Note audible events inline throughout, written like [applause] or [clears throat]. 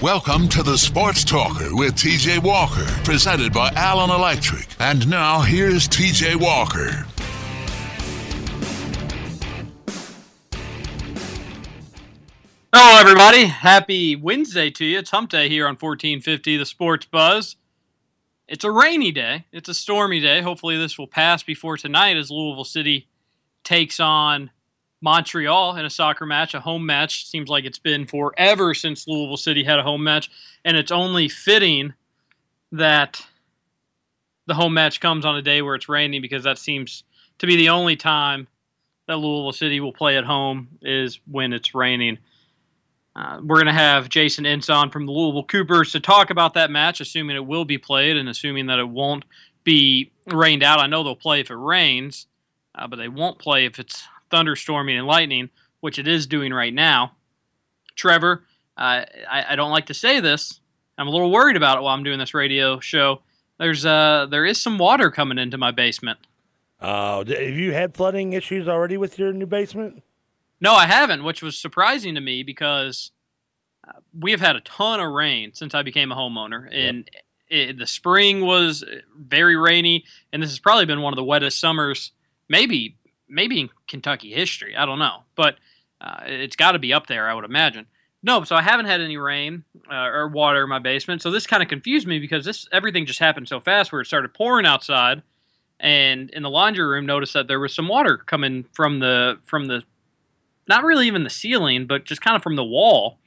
Welcome to the Sports Talker with TJ Walker, presented by Allen Electric. And now here's TJ Walker. Hello, everybody. Happy Wednesday to you. It's Hump Day here on 1450 The Sports Buzz. It's a rainy day. It's a stormy day. Hopefully, this will pass before tonight as Louisville City takes on Montreal in a soccer match, a home match. Seems like it's been forever since Louisville City had a home match, and it's only fitting that the home match comes on a day where it's raining because that seems to be the only time that Louisville City will play at home is when it's raining. Uh, we're going to have Jason Ince on from the Louisville Coopers to talk about that match, assuming it will be played and assuming that it won't be rained out. I know they'll play if it rains, uh, but they won't play if it's thunderstorming and lightning, which it is doing right now. Trevor, uh, I, I, don't like to say this. I'm a little worried about it while I'm doing this radio show. There's uh, there is some water coming into my basement. Oh, uh, have you had flooding issues already with your new basement? No, I haven't, which was surprising to me because uh, we have had a ton of rain since I became a homeowner, and yep. it, the spring was very rainy, and this has probably been one of the wettest summers, maybe maybe in Kentucky history. I don't know, but uh, it's got to be up there, I would imagine. No, so I haven't had any rain uh, or water in my basement. So this kind of confused me because this everything just happened so fast where it started pouring outside, and in the laundry room noticed that there was some water coming from the from the not really even the ceiling, but just kind of from the wall.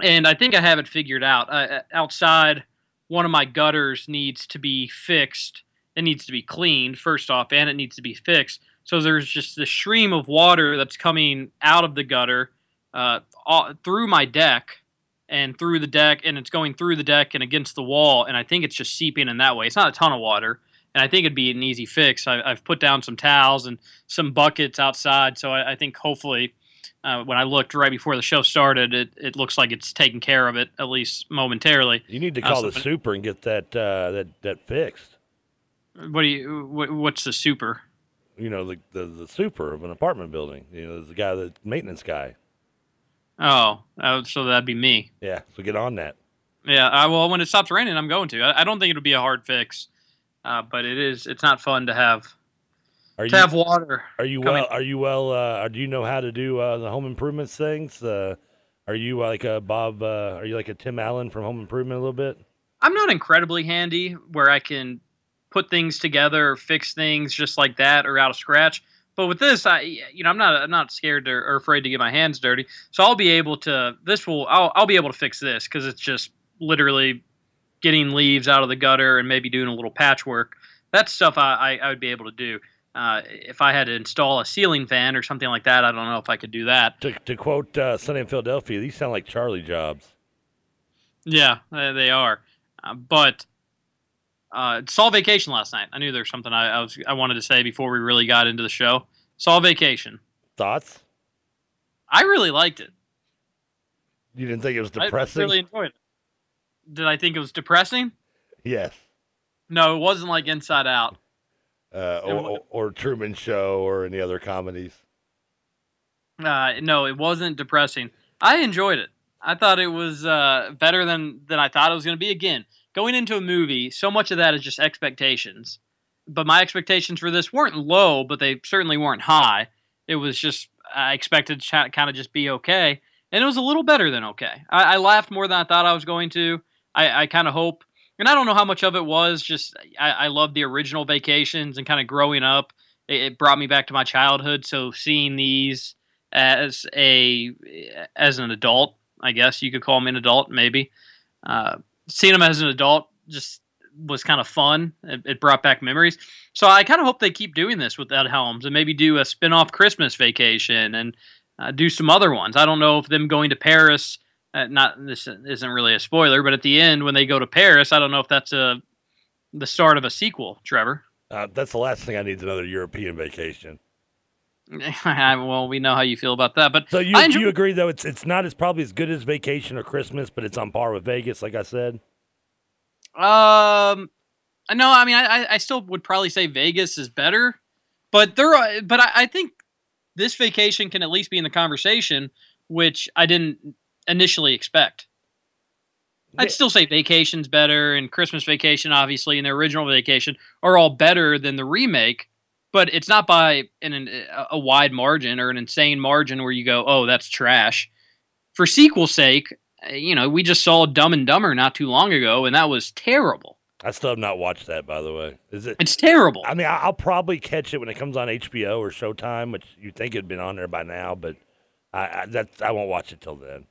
And I think I have it figured out. Uh, outside, one of my gutters needs to be fixed. It needs to be cleaned first off, and it needs to be fixed. So there's just this stream of water that's coming out of the gutter uh, all, through my deck and through the deck, and it's going through the deck and against the wall, and I think it's just seeping in that way. It's not a ton of water, and I think it'd be an easy fix. I, have put down some towels and some buckets outside, so I, I think hopefully. Uh, when I looked right before the show started, it, it looks like it's taken care of it at least momentarily. You need to uh, call uh, so the super and get that uh, that that fixed. What do you? What, what's the super? You know, the, the, the super of an apartment building. You know, the guy, the maintenance guy. Oh, uh, so that'd be me. Yeah, so get on that. Yeah, I, well, when it stops raining, I'm going to. I, I don't think it'll be a hard fix, uh, but it is. It's not fun to have. Are to you, have water. Are you well? Are you well? Uh, do you know how to do uh, the home improvements things? Uh, are you like a Bob? Uh, are you like a Tim Allen from Home Improvement a little bit? I'm not incredibly handy where I can put things together, or fix things just like that, or out of scratch. But with this, I you know I'm not I'm not scared to, or afraid to get my hands dirty. So I'll be able to. This will I'll I'll be able to fix this because it's just literally getting leaves out of the gutter and maybe doing a little patchwork. That's stuff I, I, I would be able to do. Uh, if I had to install a ceiling fan or something like that, I don't know if I could do that. To, to quote uh, Sunny in Philadelphia, these sound like Charlie jobs. Yeah, they are. Uh, but uh, saw Vacation last night. I knew there's something I, I, was I wanted to say before we really got into the show. Saw Vacation. Thoughts? I really liked it. You didn't think it was depressing? I really enjoyed it. Did I think it was depressing? Yes. No, it wasn't like Inside Out. Uh, or, or, Truman Show or any other comedies. Uh, no, it wasn't depressing. I enjoyed it. I thought it was uh, better than than I thought it was going to be. Again, going into a movie, so much of that is just expectations. But my expectations for this weren't low, but they certainly weren't high. It was just I expected to kind of just be okay, and it was a little better than okay. I, I laughed more than I thought I was going to. I, I kind of hope, and I don't know how much of it was just I, I love the original vacations and kind of growing up. It, it brought me back to my childhood. So seeing these as a as an adult, I guess you could call me an adult, maybe. Uh, seeing them as an adult just was kind of fun. It, it brought back memories. So I kind of hope they keep doing this with Ed Helms and maybe do a spin-off Christmas vacation and uh, do some other ones. I don't know if them going to Paris. Uh, not this isn't really a spoiler, but at the end when they go to Paris, I don't know if that's a the start of a sequel. Trevor. Uh, that's the last thing I need another European vacation. [laughs] well, we know how you feel about that, but so you enjoy- you agree though it's it's not as probably as good as Vacation or Christmas, but it's on par with Vegas, like I said. Um, no, I mean I I still would probably say Vegas is better, but there are, but I, I think this vacation can at least be in the conversation, which I didn't initially expect. I'd still say Vacation's better, and Christmas Vacation, obviously, and the original Vacation are all better than the remake. But it's not by an, an, a wide margin or an insane margin where you go, "Oh, that's trash." For sequel's sake, uh, you know, we just saw Dumb and Dumber not too long ago, and that was terrible. I still have not watched that, by the way. Is it? It's terrible. I mean, I'll probably catch it when it comes on HBO or Showtime, which you think it'd been on there by now, but I, I that's I won't watch it till then.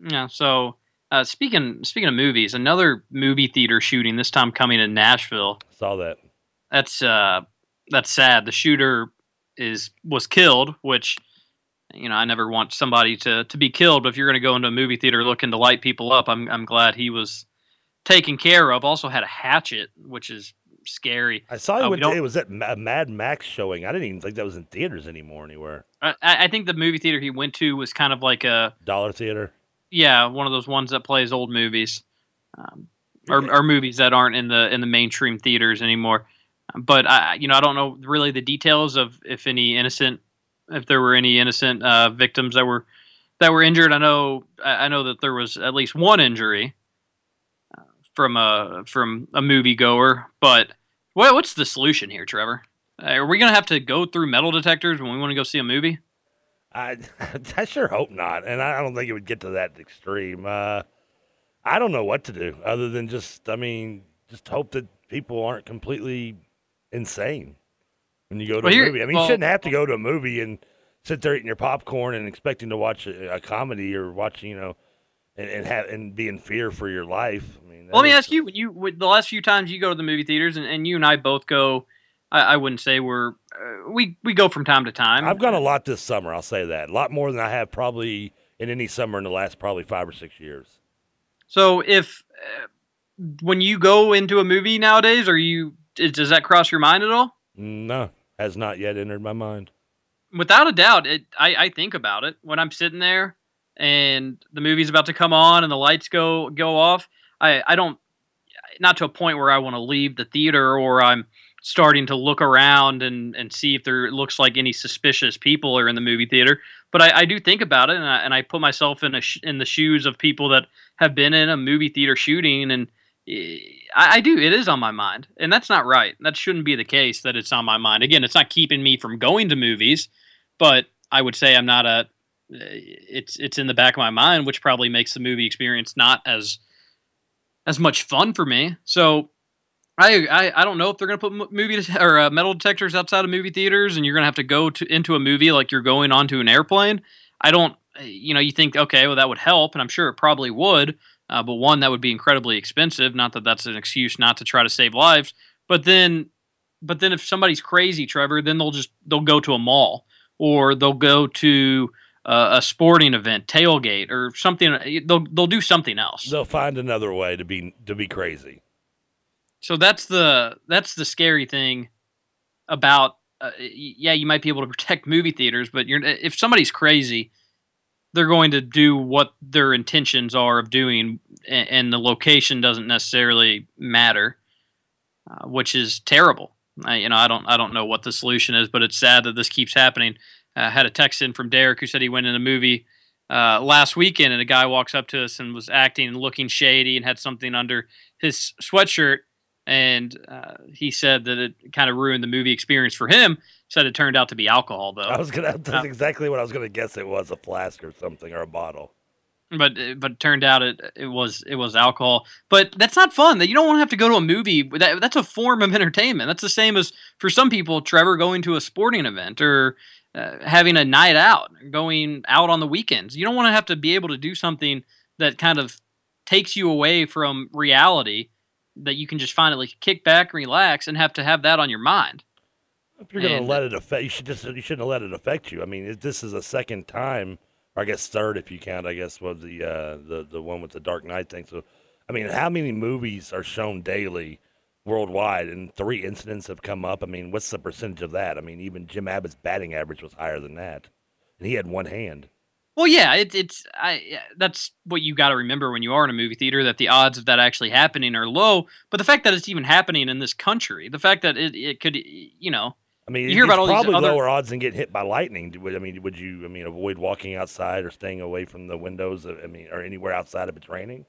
Yeah. So uh, speaking speaking of movies, another movie theater shooting this time coming in Nashville. Saw that. That's uh, that's sad. The shooter is was killed, which you know I never want somebody to to be killed. But if you're going to go into a movie theater looking to light people up, I'm I'm glad he was taken care of. Also had a hatchet, which is scary. I saw it. Uh, it was at a Mad Max showing. I didn't even think that was in theaters anymore anywhere. I, I think the movie theater he went to was kind of like a dollar theater. Yeah, one of those ones that plays old movies, um, or, or movies that aren't in the in the mainstream theaters anymore. But I, you know, I don't know really the details of if any innocent, if there were any innocent uh, victims that were that were injured. I know I know that there was at least one injury uh, from a from a moviegoer. But what what's the solution here, Trevor? Uh, are we gonna have to go through metal detectors when we want to go see a movie? I [laughs] I sure hope not, and I don't think it would get to that extreme. Uh, I don't know what to do other than just, I mean, just hope that people aren't completely insane when you go to well, a movie. I mean, well, you shouldn't have to go to a movie and sit there eating your popcorn and expecting to watch a, a comedy or watching, you know, and, and have and be in fear for your life. I mean, well, let me ask you: when you the last few times you go to the movie theaters, and, and you and I both go I, I wouldn't say we're uh, we we go from time to time. I've gone a lot this summer. I'll say that a lot more than I have probably in any summer in the last probably five or six years. So if uh, when you go into a movie nowadays, are you does that cross your mind at all? No, has not yet entered my mind. Without a doubt, it, I, I think about it when I'm sitting there and the movie's about to come on and the lights go go off. I I don't not to a point where I want to leave the theater or I'm starting to look around and, and see if there looks like any suspicious people are in the movie theater. But I, I do think about it, and I, and I put myself in a sh- in the shoes of people that have been in a movie theater shooting, and I, I do. It is on my mind, and that's not right. That shouldn't be the case. That it's on my mind. Again, it's not keeping me from going to movies, but I would say I'm not a. Eh, it's it's in the back of my mind, which probably makes the movie experience not as as much fun for me. So I, I, I don't know if they're gonna put movie or uh, metal detectors outside of movie theaters, and you're gonna have to go to into a movie like you're going onto an airplane. I don't, eh, you know, you think okay, well that would help, and I'm sure it probably would. Uh, but one, that would be incredibly expensive. Not that that's an excuse not to try to save lives. But then, but then if somebody's crazy, Trevor, then they'll just they'll go to a mall or they'll go to uh, a sporting event, tailgate, or something. Eh, they'll they'll do something else. They'll find another way to be to be crazy. So that's the that's the scary thing about uh, yeah, you might be able to protect movie theaters, but you're if somebody's crazy, they're going to do what their intentions are of doing, and, and the location doesn't necessarily matter, uh, which is terrible. I, you know, I don't I don't know what the solution is, but it's sad that this keeps happening. I had a text in from Derek who said he went in a movie uh, last weekend, and a guy walks up to us and was acting and looking shady and had something under his sweatshirt and uh, he said that it kind of ruined the movie experience for him. Said it turned out to be alcohol, though. I was gonna. That's uh, exactly what I was gonna guess. It was a flask or something or a bottle. But uh, but it turned out it it was it was alcohol. But that's not fun. That you don't want to have to go to a movie. That that's a form of entertainment. That's the same as for some people, Trevor going to a sporting event or uh, having a night out, going out on the weekends. You don't want to have to be able to do something that kind of takes you away from reality that you can just finally kick back, relax, and have to have that on your mind. If you're going to let it affect, you should just you shouldn't let it affect you. I mean, this is a second time, or I guess third if you count. I guess was the uh, the the one with the Dark Knight thing. So, I mean, how many movies are shown daily worldwide, and three incidents have come up? I mean, what's the percentage of that? I mean, even Jim Abbott's batting average was higher than that, and he had one hand. Well, yeah, it, it's I. That's what you got to remember when you are in a movie theater that the odds of that actually happening are low. But the fact that it's even happening in this country, the fact that it, it could, you know, I mean, you hear about all probably these other... lower odds than get hit by lightning. I mean, would you? I mean, avoid walking outside or staying away from the windows? I mean, or anywhere outside if it's raining.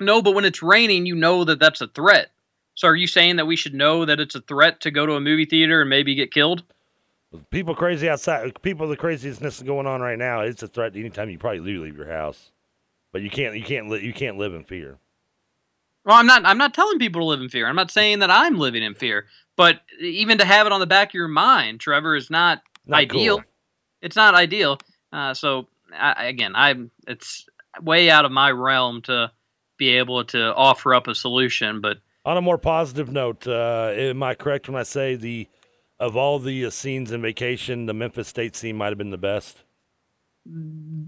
No, but when it's raining, you know that that's a threat. So are you saying that we should know that it's a threat to go to a movie theater and maybe get killed? People crazy outside. People the craziest going on right now. It's a threat anytime you probably do leave your house, but you can't. You can't. Li- you can't live in fear. Well, I'm not. I'm not telling people to live in fear. I'm not saying that I'm living in fear. But even to have it on the back of your mind, Trevor, is not, Not ideal. cool. It's not ideal. Uh, so I, again, I'm. It's way out of my realm to be able to offer up a solution. But On a more positive note, uh, am I correct when I say the of all the uh, scenes in Vacation, the Memphis State scene might have been the best?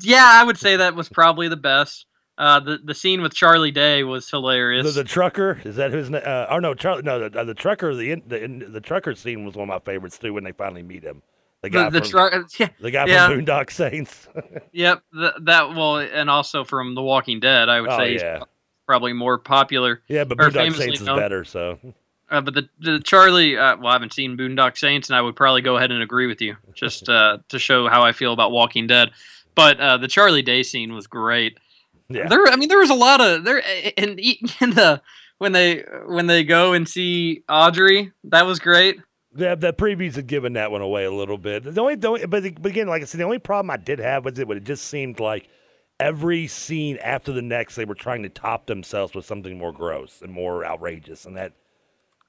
yeah, I would say that was probably the best. Uh, the the scene with Charlie Day was hilarious. The, the trucker is that his? na- Uh, oh no, Charlie. No, the, the trucker. The, in, the the trucker scene was one of my favorites too. When they finally meet him, the guy the, the from [laughs] yeah, the guy yeah. from Boondock Saints. [laughs] yep, th- that well, and also from The Walking Dead, I would oh say he's yeah, probably more popular. yeah, but Boondock Saints is known. better. So Uh, but the, the Charlie, uh, well, I haven't seen Boondock Saints, and I would probably go ahead and agree with you just uh, to show how I feel about Walking Dead. But uh, the Charlie Day scene was great. yeah, There, I mean, there was a lot of there, and [laughs] in the when they when they go and see Audrey, that was great. the, the previews had given that one away a little bit. The only, the only but, but again, like I said, the only problem I did have was it, but it just seemed like every scene after the next, they were trying to top themselves with something more gross and more outrageous, and that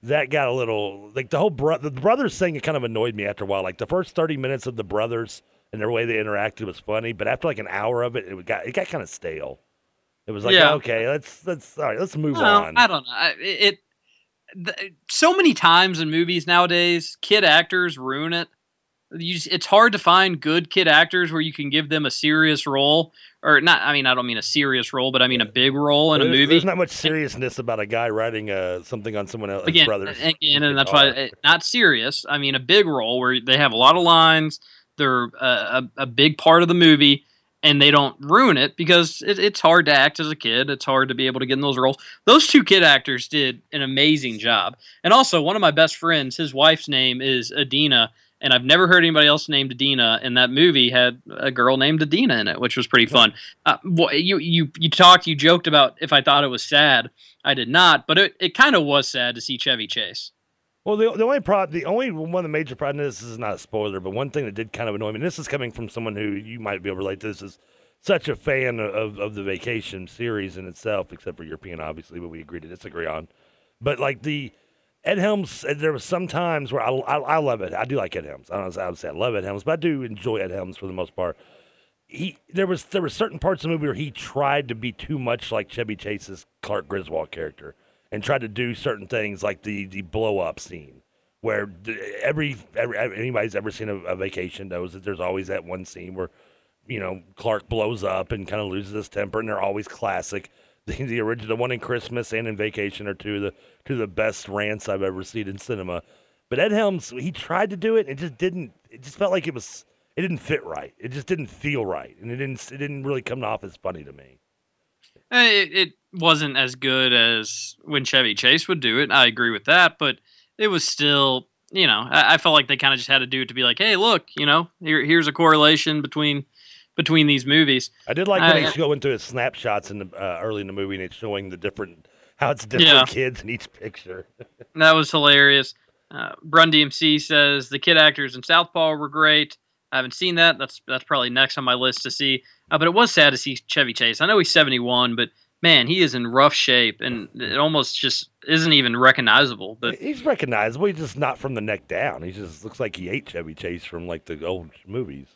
that got a little like the whole bro- the brothers thing. It kind of annoyed me after a while. Like the first thirty minutes of the brothers and their way they interacted was funny, but after like an hour of it, it got it got kind of stale. It was like, Yeah. okay, let's let's all right, let's move Well, on. I don't know. I- It, it th- so many times in movies nowadays, kid actors ruin it. You just, it's hard to find good kid actors where you can give them a serious role, or not. I mean, I don't mean a serious role, but I mean a big role in a movie. There's not much seriousness about a guy writing uh, something on someone else's again, brother's. again, and that's why it, not serious. I mean, a big role where they have a lot of lines. They're a, a, a big part of the movie, and they don't ruin it because it, it's hard to act as a kid. It's hard to be able to get in those roles. Those two kid actors did an amazing job. And also, one of my best friends, his wife's name is Adina, and I've never heard anybody else named Adina. And that movie had a girl named Adina in it, which was pretty fun. Uh, you you you talked, you joked about if I thought it was sad. I did not, but it, it kind of was sad to see Chevy Chase. Well, the, the only pro, the only one of the major problems. This is not a spoiler, but one thing that did kind of annoy me. And this is coming from someone who you might be able to relate to. This is such a fan of of the Vacation series in itself, except for European, obviously, but we agree to disagree on. But like the Ed Helms, there was some times where I, I, I love it. I do like Ed Helms. I don't how to say I love Ed Helms, but I do enjoy Ed Helms for the most part. He there was there were certain parts of the movie where he tried to be too much like Chevy Chase's Clark Griswold character and tried to do certain things like the the blow up scene where every, every anybody's ever seen a, a vacation knows that there's always that one scene where you know Clark blows up and kind of loses his temper, and they're always classic. [laughs] The, the original, one in Christmas and in Vacation are two of the two of the best rants I've ever seen in cinema. But Ed Helms, he tried to do it, and it just didn't. It just felt like it was. It didn't fit right. It just didn't feel right, and it didn't. It didn't really come off as funny to me. Eh, It, it wasn't as good as when Chevy Chase would do it. I agree with that, but it was still, you know, I, I felt like they kind of just had to do it to be like, hey, look, you know, here, here's a correlation between between these movies. I did like when I- they go into his snapshots in the uh, early in the movie, and it's showing the different how it's different Yeah. kids in each picture. [laughs] That was hilarious. Uh, Brun DMC says the kid actors in Southpaw were great. I haven't seen that. That's that's probably next on my list to see. Uh, but it was sad to see Chevy Chase. I know he's 71, but man, he is in rough shape, and it almost just isn't even recognizable. But He's recognizable. He's just not from the neck down. He just looks like he ate Chevy Chase from like the old movies.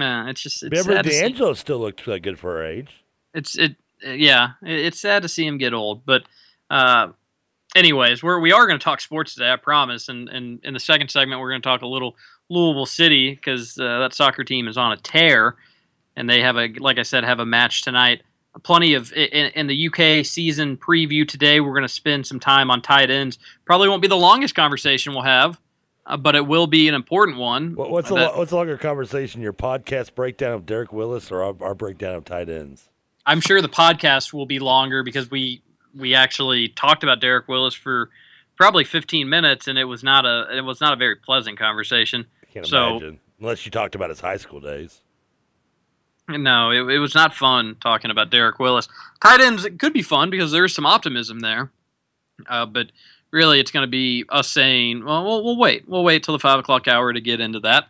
Uh, it's just it's Remember, sad to see. D'Angelo still looks uh, good for her age. it's it yeah it's sad to see him get old but uh anyways we're we are going to talk sports today i promise and and in the second segment we're going to talk a little louisville city because uh, that soccer team is on a tear and they have a like i said have a match tonight plenty of in, in the uk season preview today we're going to spend some time on tight ends probably won't be the longest conversation we'll have uh, but it will be an important one What, what's a That- lo- what's a longer conversation? Your podcast breakdown of Derek Willis or our, our breakdown of tight ends? I'm sure the podcast will be longer because we we actually talked about Derek Willis for probably 15 minutes, and it was not a it was not a very pleasant conversation. I can't So- imagine unless you talked about his high school days. No, it, it was not fun talking about Derek Willis. Tight ends it could be fun because there's some optimism there, uh, but really it's going to be us saying, well, well, we'll wait. We'll wait till the five o'clock hour to get into that.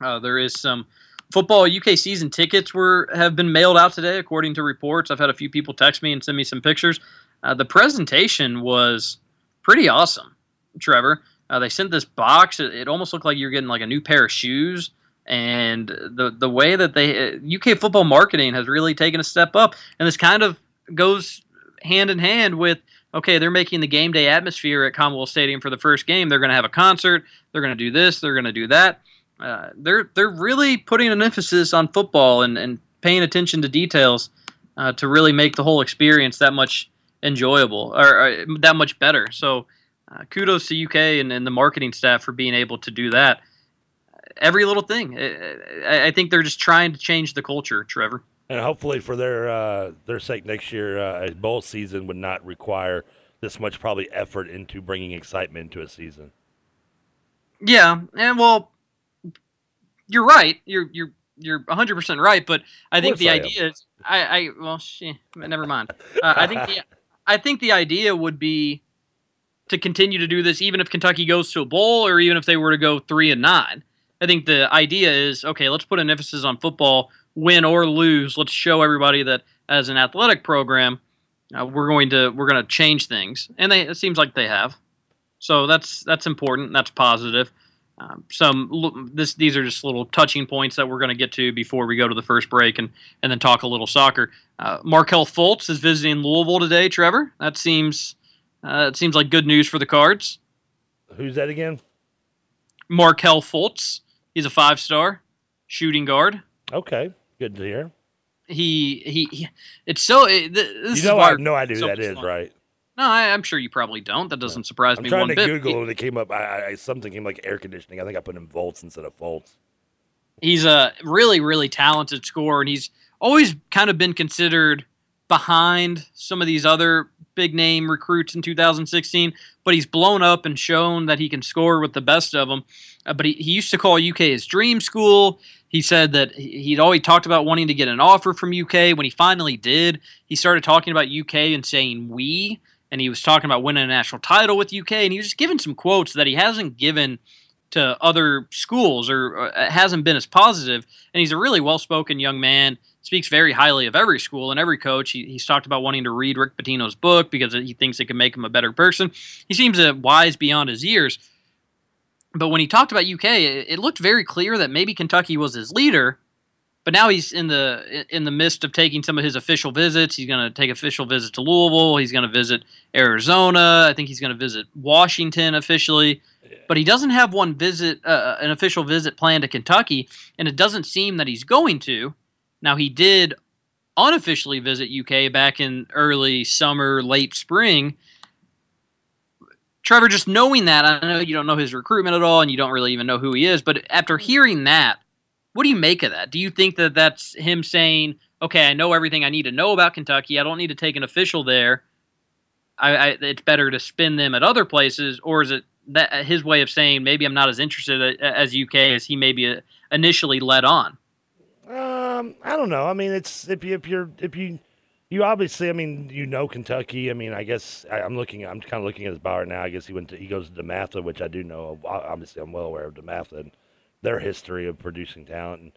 Uh, there is some football UK season tickets were have been mailed out today, according to reports. I've had a few people text me and send me some pictures. Uh, the presentation was pretty awesome, Trevor. Uh, they sent this box. It, it, almost looked like you're getting like a new pair of shoes. And the the way that they UK football marketing has really taken a step up, and this kind of goes hand in hand with okay, they're making the game day atmosphere at Commonwealth Stadium for the first game. They're going to have a concert. They're going to do this. They're going to do that. Uh, they're they're really putting an emphasis on football and, and paying attention to details uh, to really make the whole experience that much enjoyable or, or that much better. So uh, kudos to UK and, and, the marketing staff for being able to do that. Every little thing. I, I, think they're just trying to change the culture, Trevor. And hopefully, for their uh, their sake, next year uh, a bowl season would not require this much probably effort into bringing excitement into a season. Yeah, and well, you're right. You're you're you're 100 percent right. But I think the I idea am. is I I well, never mind. Uh, I think the [laughs] I think the idea would be to continue to do this, even if Kentucky goes to a bowl, or even if they were to go three and nine. I think the idea is okay. Let's put an emphasis on football, win or lose. Let's show everybody that as an athletic program, uh, we're going to we're going to change things, and they, it seems like they have. So that's that's important. That's positive. Um, some this these are just little touching points that we're going to get to before we go to the first break and and then talk a little soccer. Uh, Markelle Fultz is visiting Louisville today. Trevor, that seems uh, it seems like good news for the Cards. Who's that again? Markelle Fultz. He's a five star shooting guard. Okay, good to hear. He he. he it's so. It, this you know, I have no idea who that is, right? No, I, am sure you probably don't. That doesn't surprise I'm me trying to bit. Google and it came up. I, I, something came like air conditioning. I think I put in volts instead of volts. He's a really, really talented scorer, and he's always kind of been considered behind some of these other big name recruits in 2016. But he's blown up and shown that he can score with the best of them. Uh, but he, he used to call UK his dream school. He said that he'd always talked about wanting to get an offer from UK. When he finally did, he started talking about UK and saying we and he was talking about winning a national title with UK, and he was just giving some quotes that he hasn't given to other schools or uh, hasn't been as positive. And he's a really well-spoken young man. Speaks very highly of every school and every coach. He, he's talked about wanting to read Rick Pitino's book because he thinks it can make him a better person. He seems wise beyond his years. But when he talked about UK, it, it looked very clear that maybe Kentucky was his leader, but now he's in the in the midst of taking some of his official visits. He's going to take official visits to Louisville. He's going to visit Arizona. I think he's going to visit Washington officially. But he doesn't have one visit, uh, an official visit planned to Kentucky, and it doesn't seem that he's going to. Now he did unofficially visit UK back in early summer, late spring. Trevor, just knowing that, I know you don't know his recruitment at all, and you don't really even know who he is. But after hearing that, what do you make of that? Do you think that that's him saying, "Okay, I know everything I need to know about Kentucky. I don't need to take an official there. I, I it's better to spin them at other places," or is it that his way of saying maybe I'm not as interested as UK as he maybe uh, initially led on? Um, I don't know. I mean, it's if you if you're if you you obviously, I mean, you know Kentucky. I mean, I guess I, am looking. I'm kind of looking at his bar now. I guess he went to he goes to DeMatha, which I do know. Obviously, I'm well aware of DeMatha. And, their history of producing talent. And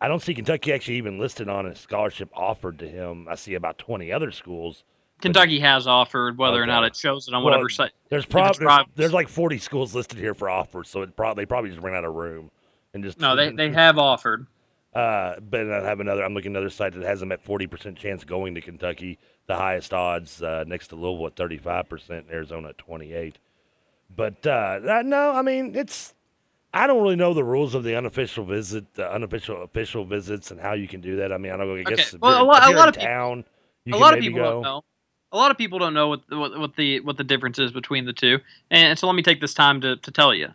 I don't see Kentucky actually even listed on a scholarship offered to him. I see about 20 other schools. Kentucky has offered, whether okay. or not it shows it on well, whatever site. There's probably there's, there's, like 40 schools listed here for offers, so it probably they probably just ran out of room and just no, they [laughs] they have offered. Uh, but I have another. I'm looking at another site that has them at 40 percent chance going to Kentucky. The highest odds uh, next to Louisville at 35 percent, Arizona at 28. But uh, no, I mean it's I don't really know the rules of the unofficial visit, the unofficial official visits, and how you can do that. I mean, I don't. I guess okay. well, a lot, a lot of town, people, a lot of people go. don't know. A lot of people don't know what, what, what the what the difference is between the two, and so let me take this time to, to tell you.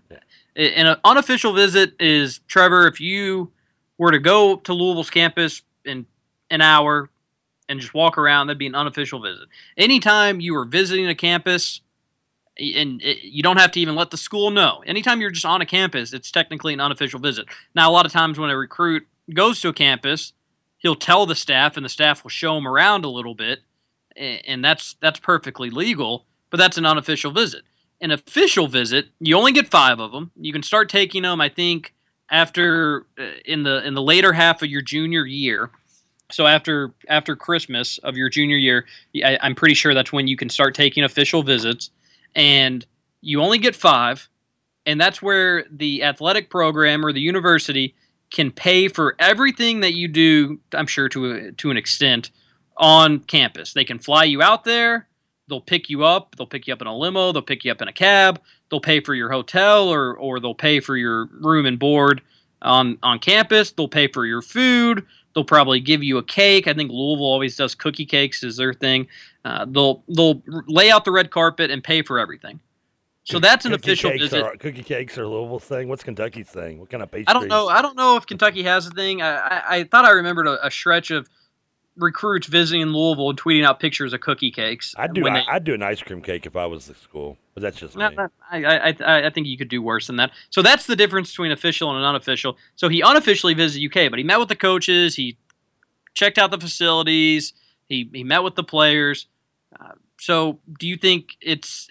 An unofficial visit is Trevor. If you were to go to Louisville's campus in an hour and just walk around, that'd be an unofficial visit. Anytime you are visiting a campus and it, you don't have to even let the school know. Anytime you're just on a campus, it's technically an unofficial visit. Now, a lot of times when a recruit goes to a campus, he'll tell the staff, and the staff will show him around a little bit, and that's that's perfectly legal. But that's an unofficial visit. An official visit, you only get five of them. You can start taking them, I think, after uh, in the in the later half of your junior year. So after after Christmas of your junior year, I, I'm pretty sure that's when you can start taking official visits, and you only get five, and that's where the athletic program or the university can pay for everything that you do. I'm sure to a, to an extent on campus. They can fly you out there. They'll pick you up. They'll pick you up in a limo. They'll pick you up in a cab. They'll pay for your hotel or or they'll pay for your room and board on on campus. They'll pay for your food. They'll probably give you a cake. I think Louisville always does cookie cakes is their thing. Uh, they'll they'll lay out the red carpet and pay for everything. So that's an cookie official visit. Are, cookie cakes are Louisville thing. What's Kentucky's thing? What kind of pastry? I don't know. I don't know if Kentucky has a thing. I, I, I thought I remembered a, a stretch of recruits visiting Louisville and tweeting out pictures of cookie cakes. I'd do. I, I'd do an ice cream cake if I was the school, but that's just No, me. I, I, I, I think you could do worse than that. So that's the difference between official and unofficial. So he unofficially visited UK, but he met with the coaches. He checked out the facilities. He he met with the players. Uh, so do you think it's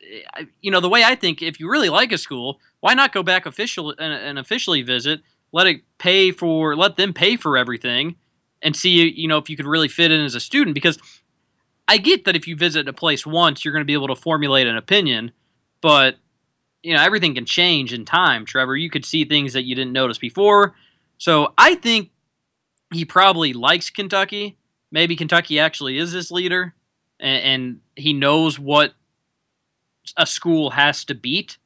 you know the way I think if you really like a school, why not go back official and, and officially visit? Let it pay for let them pay for everything, and see you know if you could really fit in as a student because. I get that if you visit a place once, you're going to be able to formulate an opinion, but you know everything can change in time trevor. You could see things that you didn't notice before. So i think he probably likes kentucky. Maybe kentucky actually is his leader and, and he knows what a school has to beat.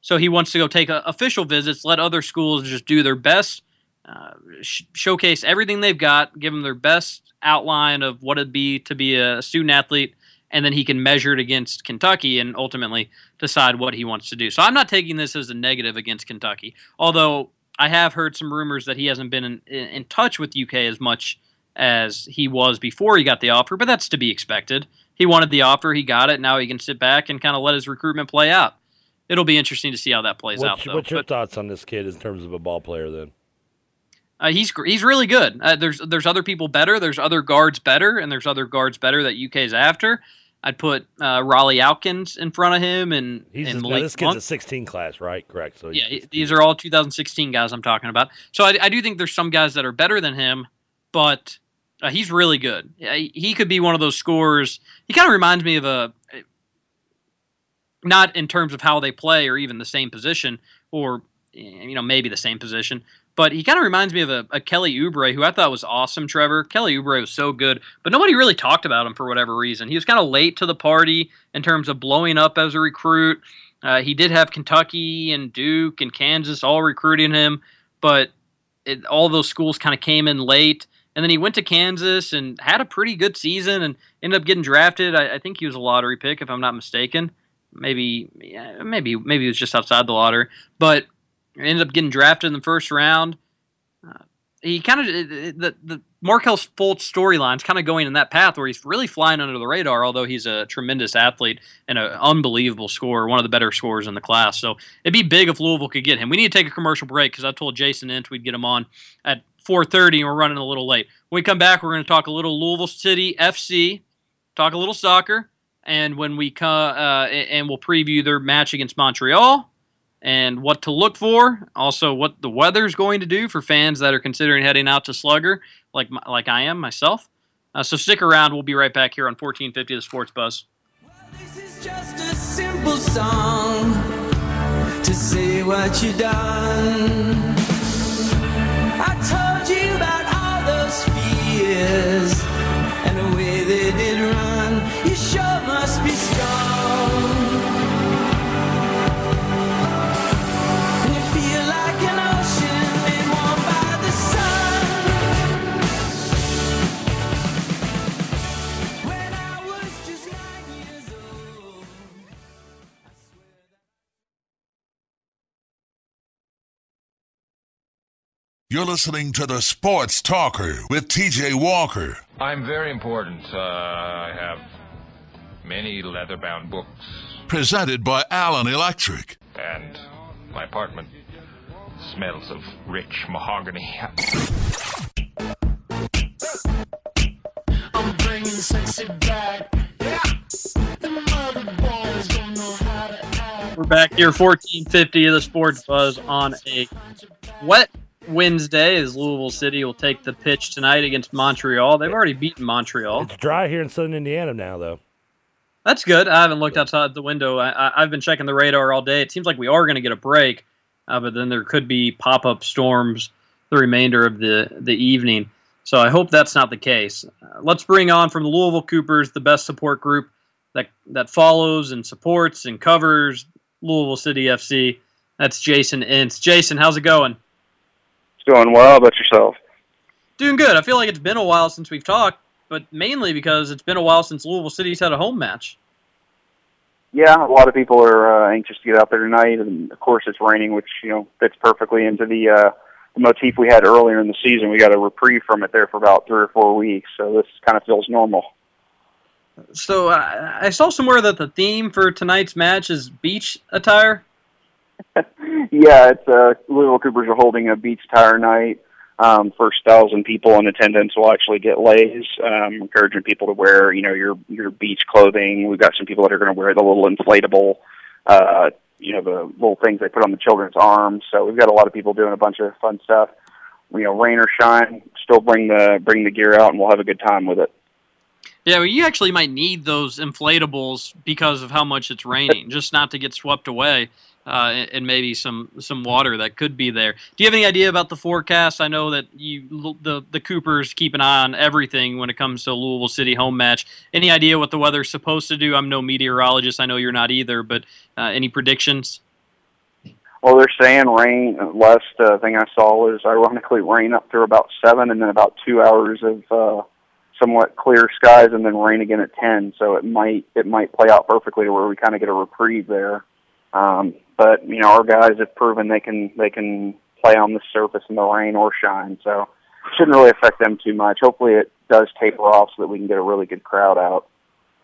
So he wants to go take uh official visits let other schools just do their best uh, sh- showcase everything they've got give them their best outline of what it'd be to be a student athlete and then he can measure it against Kentucky and ultimately decide what he wants to do. So I'm not taking this as a negative against Kentucky, although I have heard some rumors that he hasn't been in, in, in touch with UK as much as he was before he got the offer, but that's to be expected. He wanted the offer, he got it. Now he can sit back and kind of let his recruitment play out. It'll be interesting to see how that plays out. What's, Though. what's your But, thoughts on this kid in terms of a ball player? Then uh, he's he's really good. Uh, there's there's other people better. There's other guards better, and there's other guards better that UK's after. I'd put uh, Rawle Alkins in front of him, and he's and Malik this kid's a 16 class, right? Correct. So Yeah, he's he- these are all 2016 guys I'm talking about. So I, I do think there's some guys that are better than him, but uh, he's really good. He he could be one of those scorers. He kind of reminds me of a, not in terms of how they play or even the same position, or you know maybe the same position, but he kind of reminds me of a, a Kelly Oubre who I thought was awesome. Trevor Kelly Oubre was so good, but nobody really talked about him for whatever reason. He was kind of late to the party in terms of blowing up as a recruit. Uh, he did have Kentucky and Duke and Kansas all recruiting him, but it, all those schools kind of came in late. And then he went to Kansas and had a pretty good season and ended up getting drafted. I, I think he was a lottery pick, if I'm not mistaken. Maybe, yeah, maybe, maybe he was just outside the lottery, but ended up getting drafted in the first round. Uh, he kind of the the Markelle Fultz storyline's kind of going in that path where he's really flying under the radar. Although he's a tremendous athlete and an unbelievable scorer, one of the better scorers in the class. So it'd be big if Louisville could get him. We need to take a commercial break because I told Jason Ince we'd get him on at 4:30, and we're running a little late. When we come back, we're going to talk a little Louisville City FC, talk a little soccer, and when we come, uh, and we'll preview their match against Montreal and what to look for. Also, what the weather's going to do for fans that are considering heading out to Slugger, like like I am myself. Uh, so stick around. We'll be right back here on 1450 The Sports Buzz. This You're listening to the Sports Talker with TJ Walker. I'm very important. Uh, I have many leather bound books, Presented by Allen Electric. and my apartment smells of rich mahogany. [laughs] bringing sexy back. Yeah. The mother boys don't know how to act. We're back here, 1450 of the Sports Buzz on a wet Wednesday as Louisville City will take the pitch tonight against Montreal. They've already beaten Montreal. It's dry here in southern Indiana now, though. That's good. I haven't looked outside the window. I, I, I've been checking the radar all day. It seems like we are going to get a break, uh, but then there could be pop up storms the remainder of the, the evening. So I hope that's not the case. Uh, let's bring on from the Louisville Coopers the best support group that that follows and supports and covers Louisville City FC. That's Jason Ince. Jason, how's it going? It's going well. How about yourself? Doing good. I feel like it's been a while since we've talked, but mainly because it's been a while since Louisville City's had a home match. Yeah, a lot of people are uh, anxious to get out there tonight, and of course it's raining, which you know fits perfectly into the, uh, the motif we had earlier in the season. We got a reprieve from it there for about three or four weeks, so this kind of feels normal. So uh, I saw somewhere that the theme for tonight's match is beach attire. [laughs] yeah, it's uh, Louisville Coopers are holding a beach tire night. Um, first thousand people in attendance will actually get lays. Um, encouraging people to wear, you know, your your beach clothing. We've got some people that are going to wear the little inflatable, uh, you know, the little things they put on the children's arms. So we've got a lot of people doing a bunch of fun stuff. You know, rain or shine, still bring the bring the gear out, and we'll have a good time with it. Yeah, well, you actually might need those inflatables because of how much it's raining, just not to get swept away. Uh, and maybe some some water that could be there. Do you have any idea about the forecast? I know that you the the Coopers keep an eye on everything when it comes to Louisville City home match. Any idea what the weather's supposed to do? I'm no meteorologist. I know you're not either, but uh, any predictions? Well, they're saying rain. Last uh, thing I saw was ironically rain up through about seven, and then about two hours of uh, somewhat clear skies, and then rain again at ten. So it might it might play out perfectly where we kind of get a reprieve there. Um, but you know, our guys have proven they can they can play on the surface in the rain or shine, so it shouldn't really affect them too much. Hopefully, it does taper off so that we can get a really good crowd out.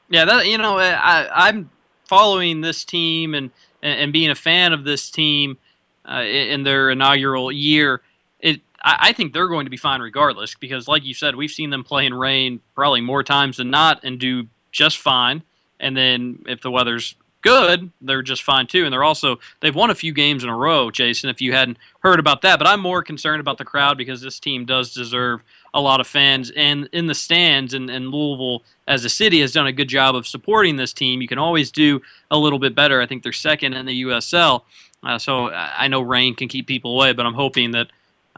Yeah, that you know, I, I'm following this team and and being a fan of this team uh, in their inaugural year. It I think they're going to be fine regardless because, like you said, we've seen them play in rain probably more times than not and do just fine. And then if the weather's good, they're just fine too. And they're also they've won a few games in a row, Jason. If you hadn't heard about that, but I'm more concerned about the crowd because this team does deserve a lot of fans and in the stands. And, and Louisville as a city has done a good job of supporting this team. You can always do a little bit better. I think they're second in the USL. Uh, so I know rain can keep people away, but I'm hoping that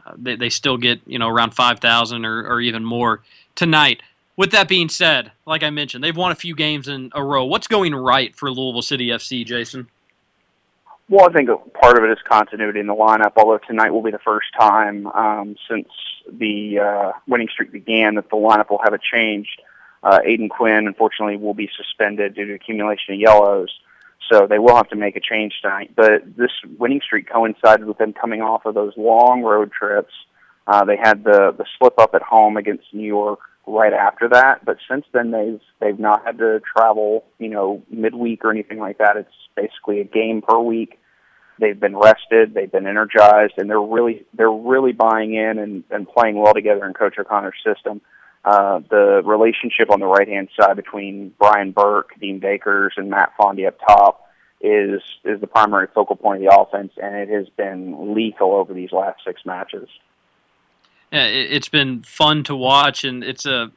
uh, they, they still get you know around 5,000 or, or even more tonight. With that being said, like I mentioned, they've won a few games in a row. What's going right for Louisville City FC, Jason? Well, I think part of it is continuity in the lineup. Although tonight will be the first time um, since the uh, winning streak began that the lineup will have a change. Uh, Aodhan Quinn, unfortunately, will be suspended due to accumulation of yellows, so they will have to make a change tonight. But this winning streak coincided with them coming off of those long road trips. Uh, they had the the slip up at home against New York right after that. But since then, they've they've not had to travel, you know, midweek or anything like that. It's basically a game per week. They've been rested, they've been energized, and they're really they're really buying in and, and playing well together in Coach O'Connor's system. Uh, the relationship on the right hand side between Brian Burke, Dean Bakers, and Matt Fondy up top is is the primary focal point of the offense, and it has been lethal over these last six matches yeah, it, has been fun to watch, and it's a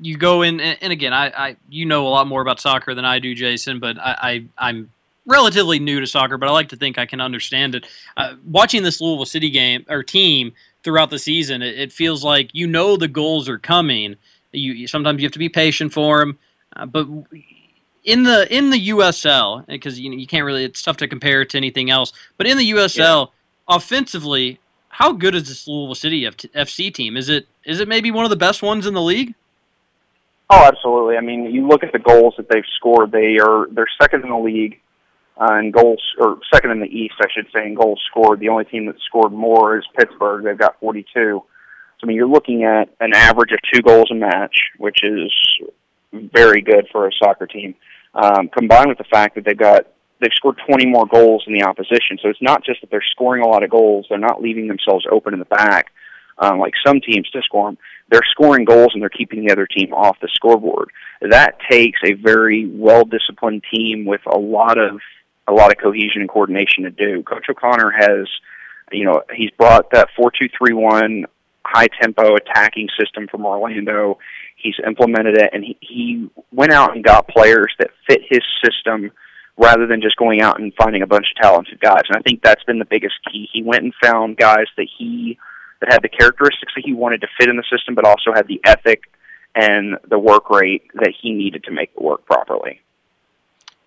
you go in and, again, I, I you know a lot more about soccer than I do, Jason, but I, I I'm relatively new to soccer, but I like to think I can understand it. Uh, watching this Louisville City game or team throughout the season, it, it, feels like you know the goals are coming. You, you sometimes you have to be patient for them, uh, but in the in the USL because you know, you can't really it's tough to compare it to anything else. But in the USL, yeah. offensively, how good is this Louisville City FC team? Is it is it maybe one of the best ones in the league? Oh, absolutely. I mean, you look at the goals that they've scored. They are they're second in the league uh, in goals, or second in the East, I should say, in goals scored. The only team that scored more is Pittsburgh. They've got 42. So, I mean, you're looking at an average of two goals a match, which is very good for a soccer team. Um, combined with the fact that they've got they've scored 20 more goals than the opposition. So it's not just that they're scoring a lot of goals; they're not leaving themselves open in the back. um, like some teams to score them, they're scoring goals and they're keeping the other team off the scoreboard. That takes a very well disciplined team with a lot of a lot of cohesion and coordination to do. Coach O'Connor has, you know, he's brought that four two three one high tempo attacking system from Orlando. He's implemented it, and he, he went out and got players that fit his system rather than just going out and finding a bunch of talented guys. And I think that's been the biggest key. He went and found guys that he that had the characteristics that he wanted to fit in the system, but also had the ethic and the work rate that he needed to make it work properly.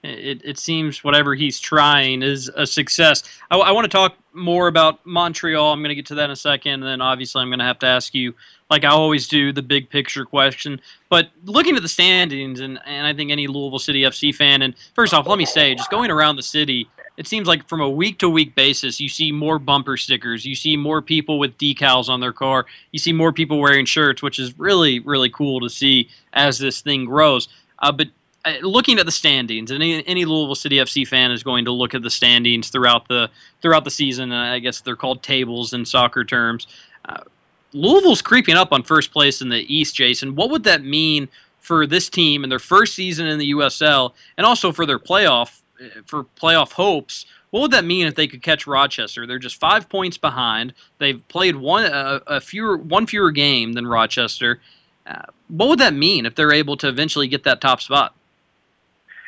It, it seems whatever he's trying is a success. I, I want to talk more about Montreal. I'm going to get to that in a second. And then obviously, I'm going to have to ask you, like I always do, the big picture question. But looking at the standings, and, and I think any Louisville City FC fan, and first off, let me say, just going around the city, it seems like from a week to week basis, you see more bumper stickers, you see more people with decals on their car, you see more people wearing shirts, which is really, really cool to see as this thing grows. Uh, but looking at the standings, and any, any Louisville City FC fan is going to look at the standings throughout the throughout the season. I guess they're called tables in soccer terms. Uh, Louisville's creeping up on first place in the East. Jason, what would that mean for this team in their first season in the USL, and also for their playoff for playoff hopes? What would that mean if they could catch Rochester? They're just five points behind. They've played one a fewer one fewer game than Rochester. Uh, what would that mean if they're able to eventually get that top spot?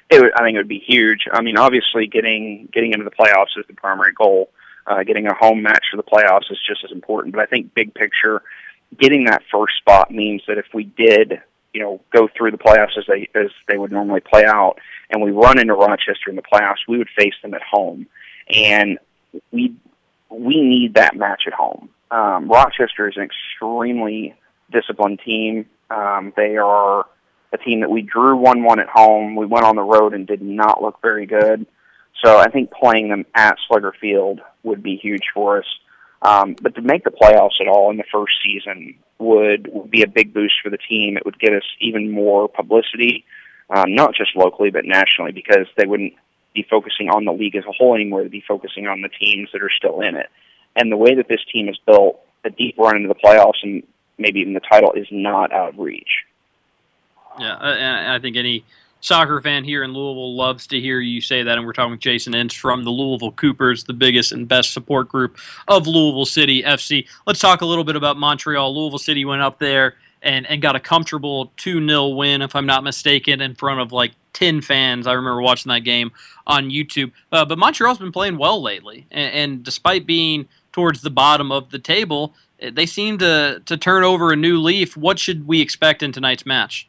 It would, I think it would be huge. I mean, obviously, getting getting into the playoffs is the primary goal. Uh, getting a home match for the playoffs is just as important. But I think big picture, getting that first spot means that if we did, you know, go through the playoffs as they as they would normally play out, and we run into Rochester in the playoffs, we would face them at home, and we we need that match at home. Um, Rochester is an extremely disciplined team. Um, they are a team that we drew 1 1 at home. We went on the road and did not look very good. So I think playing them at Slugger Field would be huge for us. Um, but to make the playoffs at all in the first season would, would be a big boost for the team. It would get us even more publicity, um, not just locally, but nationally, because they wouldn't be focusing on the league as a whole anymore. They'd be focusing on the teams that are still in it. And the way that this team is built, a deep run into the playoffs and maybe even the title is not out of reach. Yeah, I, I think any soccer fan here in Louisville loves to hear you say that. And we're talking with Jason Ince from the Louisville Coopers, the biggest and best support group of Louisville City FC. Let's talk a little bit about Montreal. Louisville City went up there and, and got a comfortable 2 0 win, if I'm not mistaken, in front of like 10 fans. I remember watching that game on YouTube. Uh, but Montreal's been playing well lately. And, and despite being towards the bottom of the table, they seem to, to turn over a new leaf. What should we expect in tonight's match?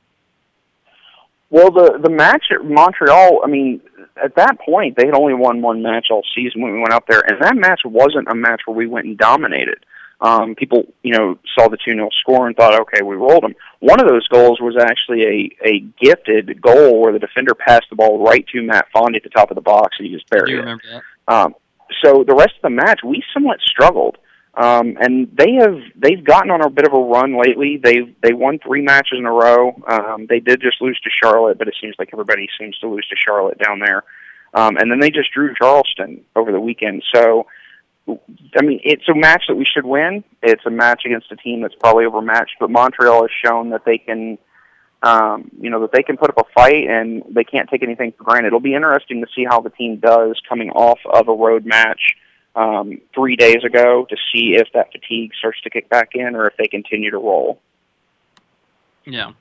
Well, the the match at Montreal, I mean, at that point they had only won one match all season when we went out there, and that match wasn't a match where we went and dominated. Um, people, you know, saw the two 0 score and thought, okay, we rolled them. One of those goals was actually a a gifted goal where the defender passed the ball right to Matt Fondy at the top of the box, and he just buried it. remember that. Um, so the rest of the match, we somewhat struggled. Um, and they have they've gotten on a bit of a run lately. They've they won three matches in a row. Um, they did just lose to Charlotte, but it seems like everybody seems to lose to Charlotte down there. Um, and then they just drew Charleston over the weekend. So, I mean, it's a match that we should win. It's a match against a team that's probably overmatched, but Montreal has shown that they can, um, you know, that they can put up a fight and they can't take anything for granted. It'll be interesting to see how the team does coming off of a road match um, three days ago to see if that fatigue starts to kick back in or if they continue to roll. Yeah,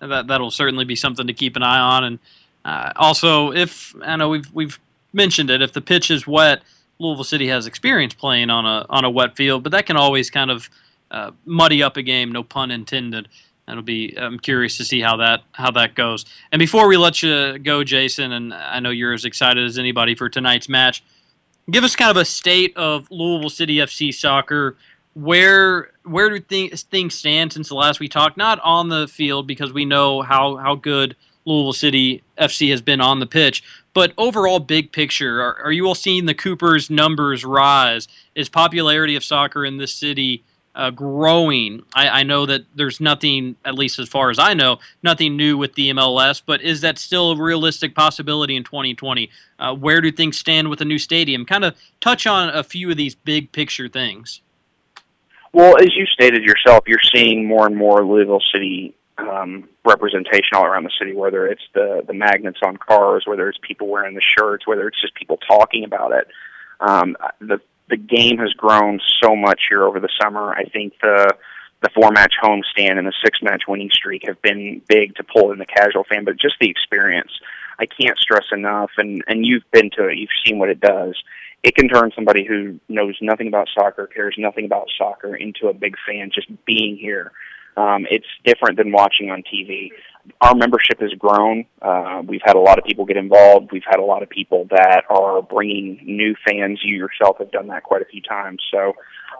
that that'll certainly be something to keep an eye on. And uh, also, if I know we've we've mentioned it, if the pitch is wet, Louisville City has experience playing on a on a wet field, but that can always kind of uh, muddy up a game. No pun intended. That'll be. I'm curious to see how that how that goes. And before we let you go, Jason, and I know you're as excited as anybody for tonight's match. Give us kind of a state of Louisville City FC soccer. Where where do things things stand since the last we talked? Not on the field because we know how how good Louisville City FC has been on the pitch, but overall big picture. Are, are you all seeing the Coopers numbers rise? Is popularity of soccer in this city uh, growing? I, I know that there's nothing, at least as far as I know, nothing new with the MLS, but is that still a realistic possibility in 2020? Uh, where do things stand with a new stadium? Kind of touch on a few of these big picture things. Well, as you stated yourself, you're seeing more and more Louisville City um, representation all around the city. Whether it's the the magnets on cars, whether it's people wearing the shirts, whether it's just people talking about it. Um, the the game has grown so much here over the summer. I think the the four match homestand and the six match winning streak have been big to pull in the casual fan, but just the experience. I can't stress enough, and and you've been to it, you've seen what it does. It can turn somebody who knows nothing about soccer, cares nothing about soccer, into a big fan just being here. Um, it's different than watching on TV. Our membership has grown. Uh, we've had a lot of people get involved. We've had a lot of people that are bringing new fans. You yourself have done that quite a few times. So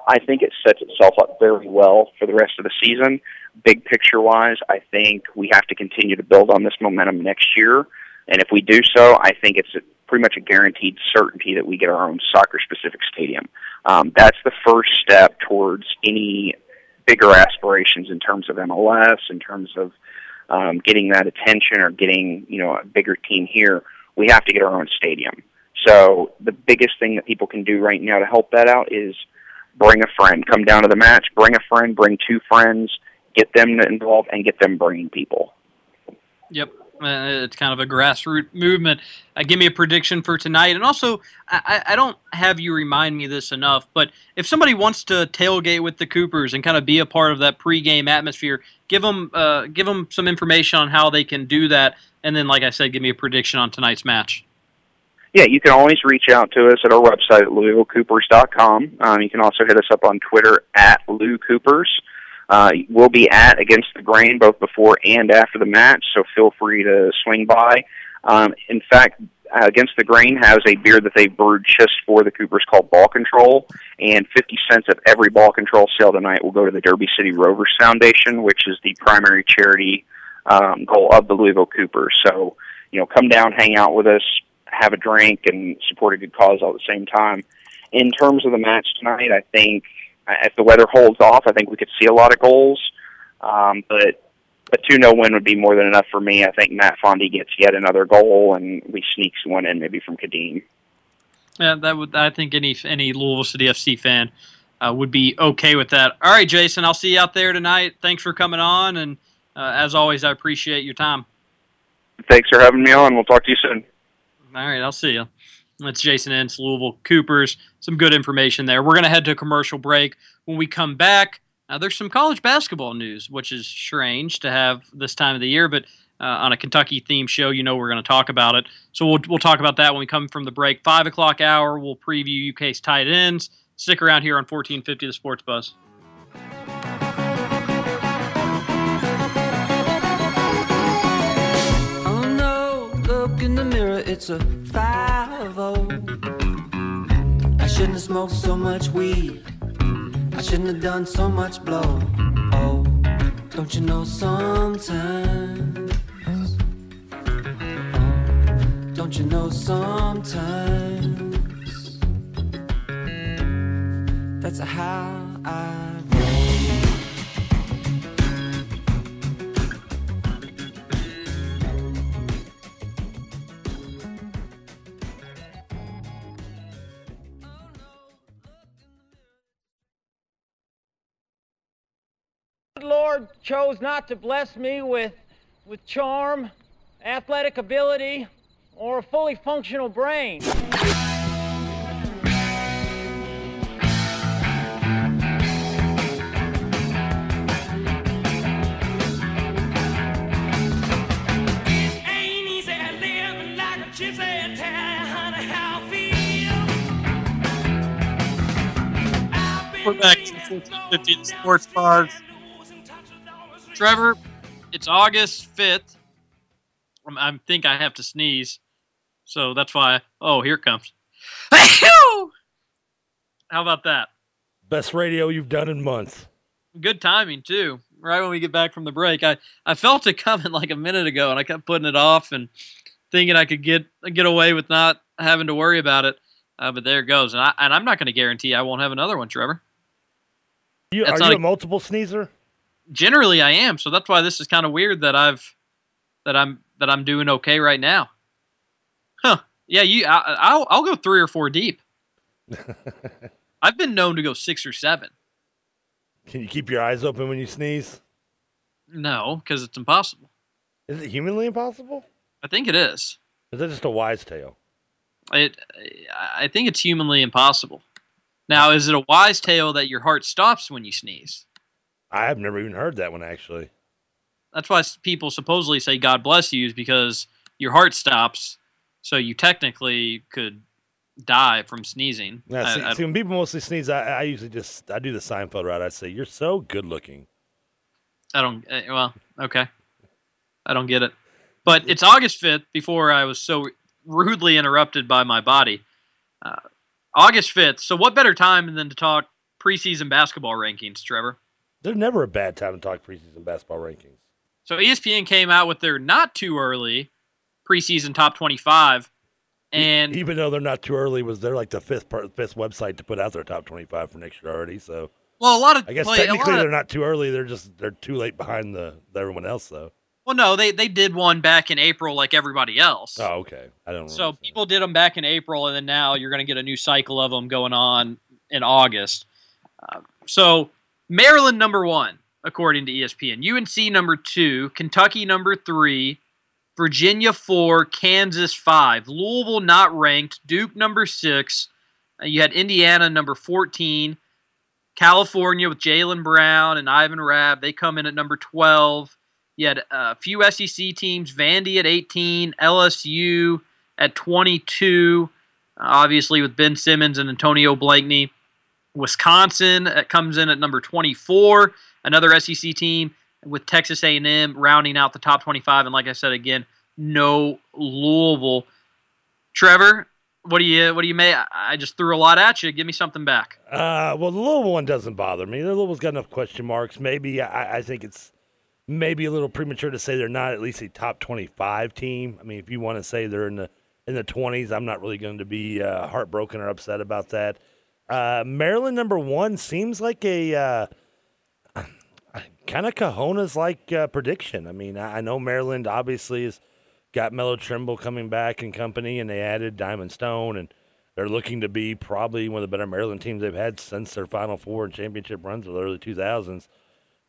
I think it sets itself up very well for the rest of the season. Big picture wise, I think we have to continue to build on this momentum next year. And if we do so, I think it's pretty much a guaranteed certainty that we get our own soccer specific stadium. Um, that's the first step towards any bigger aspirations in terms of MLS, in terms of um, getting that attention or getting you know a bigger team here. We have to get our own stadium. So the biggest thing that people can do right now to help that out is bring a friend, come down to the match, bring a friend, bring two friends, get them involved, and get them bringing people. Yep. Uh, it's kind of a grassroots movement. Uh, give me a prediction for tonight, and also I, I don't have you remind me this enough, but if somebody wants to tailgate with the Coopers and kind of be a part of that pregame atmosphere, give them uh, give them some information on how they can do that, and then, like I said, give me a prediction on tonight's match. Yeah, you can always reach out to us at our website at LouisvilleCoopers.com. Um, you can also hit us up on Twitter at Lou Coopers. Uh, we'll be at Against the Grain both before and after the match, so feel free to swing by. Um, in fact, uh, Against the Grain has a beer that they brewed just for the Coopers called Ball Control, and 50 cents of every ball control sale tonight will go to the Derby City Rovers Foundation, which is the primary charity um, goal of the Louisville Coopers. So, you know, come down, hang out with us, have a drink, and support a good cause all at the same time. In terms of the match tonight, I think if the weather holds off, I think we could see a lot of goals. Um, but a 2 0 win would be more than enough for me. I think Matt Fondy gets yet another goal, and we sneaks one in maybe from Kadeem. Yeah, that would. I think any any Louisville City FC fan uh, would be okay with that. All right, Jason, I'll see you out there tonight. Thanks for coming on, and uh, as always, I appreciate your time. Thanks for having me on. We'll talk to you soon. All right, I'll see you. That's Jason Ince, Louisville Coopers. Some good information there. We're going to head to a commercial break. When we come back, uh, there's some college basketball news, which is strange to have this time of the year, but uh, on a Kentucky themed show, you know we're going to talk about it. So we'll, we'll talk about that when we come from the break. Five o'clock hour, we'll preview UK's tight ends. Stick around here on 1450 The Sports Buzz. It's a 5 I shouldn't have smoked so much weed. I shouldn't have done so much blow. Oh, don't you know sometimes? Oh, don't you know sometimes? That's how I The Lord chose not to bless me with, with charm, athletic ability, or a fully functional brain. Ain't easy living like a gypsy town, how I feel. We're back to 1450 The Sports Buzz. Trevor, it's August 5th. Um, I think I have to sneeze. So that's why. Oh, here it comes. [laughs] How about that? Best radio you've done in months. Good timing too. Right when we get back from the break, I, I felt it [laughs] coming like a minute ago, and I kept putting it off and thinking I could get get away with not having to worry about it. Uh, but there it goes, and I and I'm not going to guarantee I won't have another one, Trevor. You, That's are you a- a multiple sneezer? Generally, I am, so that's why this is kind of weird that I've that I'm that I'm doing okay right now. Huh? Yeah, you. I, I'll I'll go three or four deep. [laughs] I've been known to go six or seven. Can you keep your eyes open when you sneeze? No, because it's impossible. Is it humanly impossible? I think it is. Is that just a wise tale? It. I think it's humanly impossible. Now, is it a wise tale that your heart stops when you sneeze? I have never even heard that one actually. That's why people supposedly say "God bless you" is because your heart stops, so you technically could die from sneezing. Yeah, see, I- see, when people mostly sneeze, I, I usually just I do the Seinfeld route. I say, "You're so good looking." I don't. eh, Well, okay. I don't get it. But it's August fifth. Before I was so rudely interrupted by my body. Uh, August fifth. So what better time than to talk preseason basketball rankings, Trevor? There's never a bad time to talk preseason basketball rankings. So ESPN came out with their not too early preseason top twenty-five, and Even though they're not too early, was they're like the fifth part, fifth website to put out their top 25 for next year already. So well, a lot of I guess a technically they're not too early. They're just they're too late behind the, the everyone else though. Well, no, they they did one back in April like everybody else. Oh, okay. I don't. So people did them back in April, and then now you're going to get a new cycle of them going on in August. Uh, so Maryland number one, according to ESPN. UNC number two, Kentucky number three, Virginia four, Kansas five, Louisville not ranked, Duke number six. Uh, you had Indiana number fourteen, California with Jaylen Brown and Ivan Rabb. They come in at number twelve. You had a few SEC teams, Vandy at 18, LSU at 22, obviously with Ben Simmons and Antonio Blakeney. Wisconsin comes in at number 24, another SEC team with Texas A&M rounding out the top 25. And like I said again, no Louisville. Trevor, what do you what do you make? I- just threw a lot at you. Give me something back. Uh, well, the Louisville one doesn't bother me. The Louisville's got enough question marks. Maybe I, I think it's maybe a little premature to say they're not at least a top twenty-five team. I mean, if you want to say they're in the in the twenties, I'm not really going to be uh, heartbroken or upset about that. Uh, Maryland number one seems like a uh, kind of Cajonas like uh, prediction. I mean, I, I know Maryland obviously has got Melo Trimble coming back and company, and they added Diamond Stone, and they're looking to be probably one of the better Maryland teams they've had since their Final Four and championship runs of the early 2000s.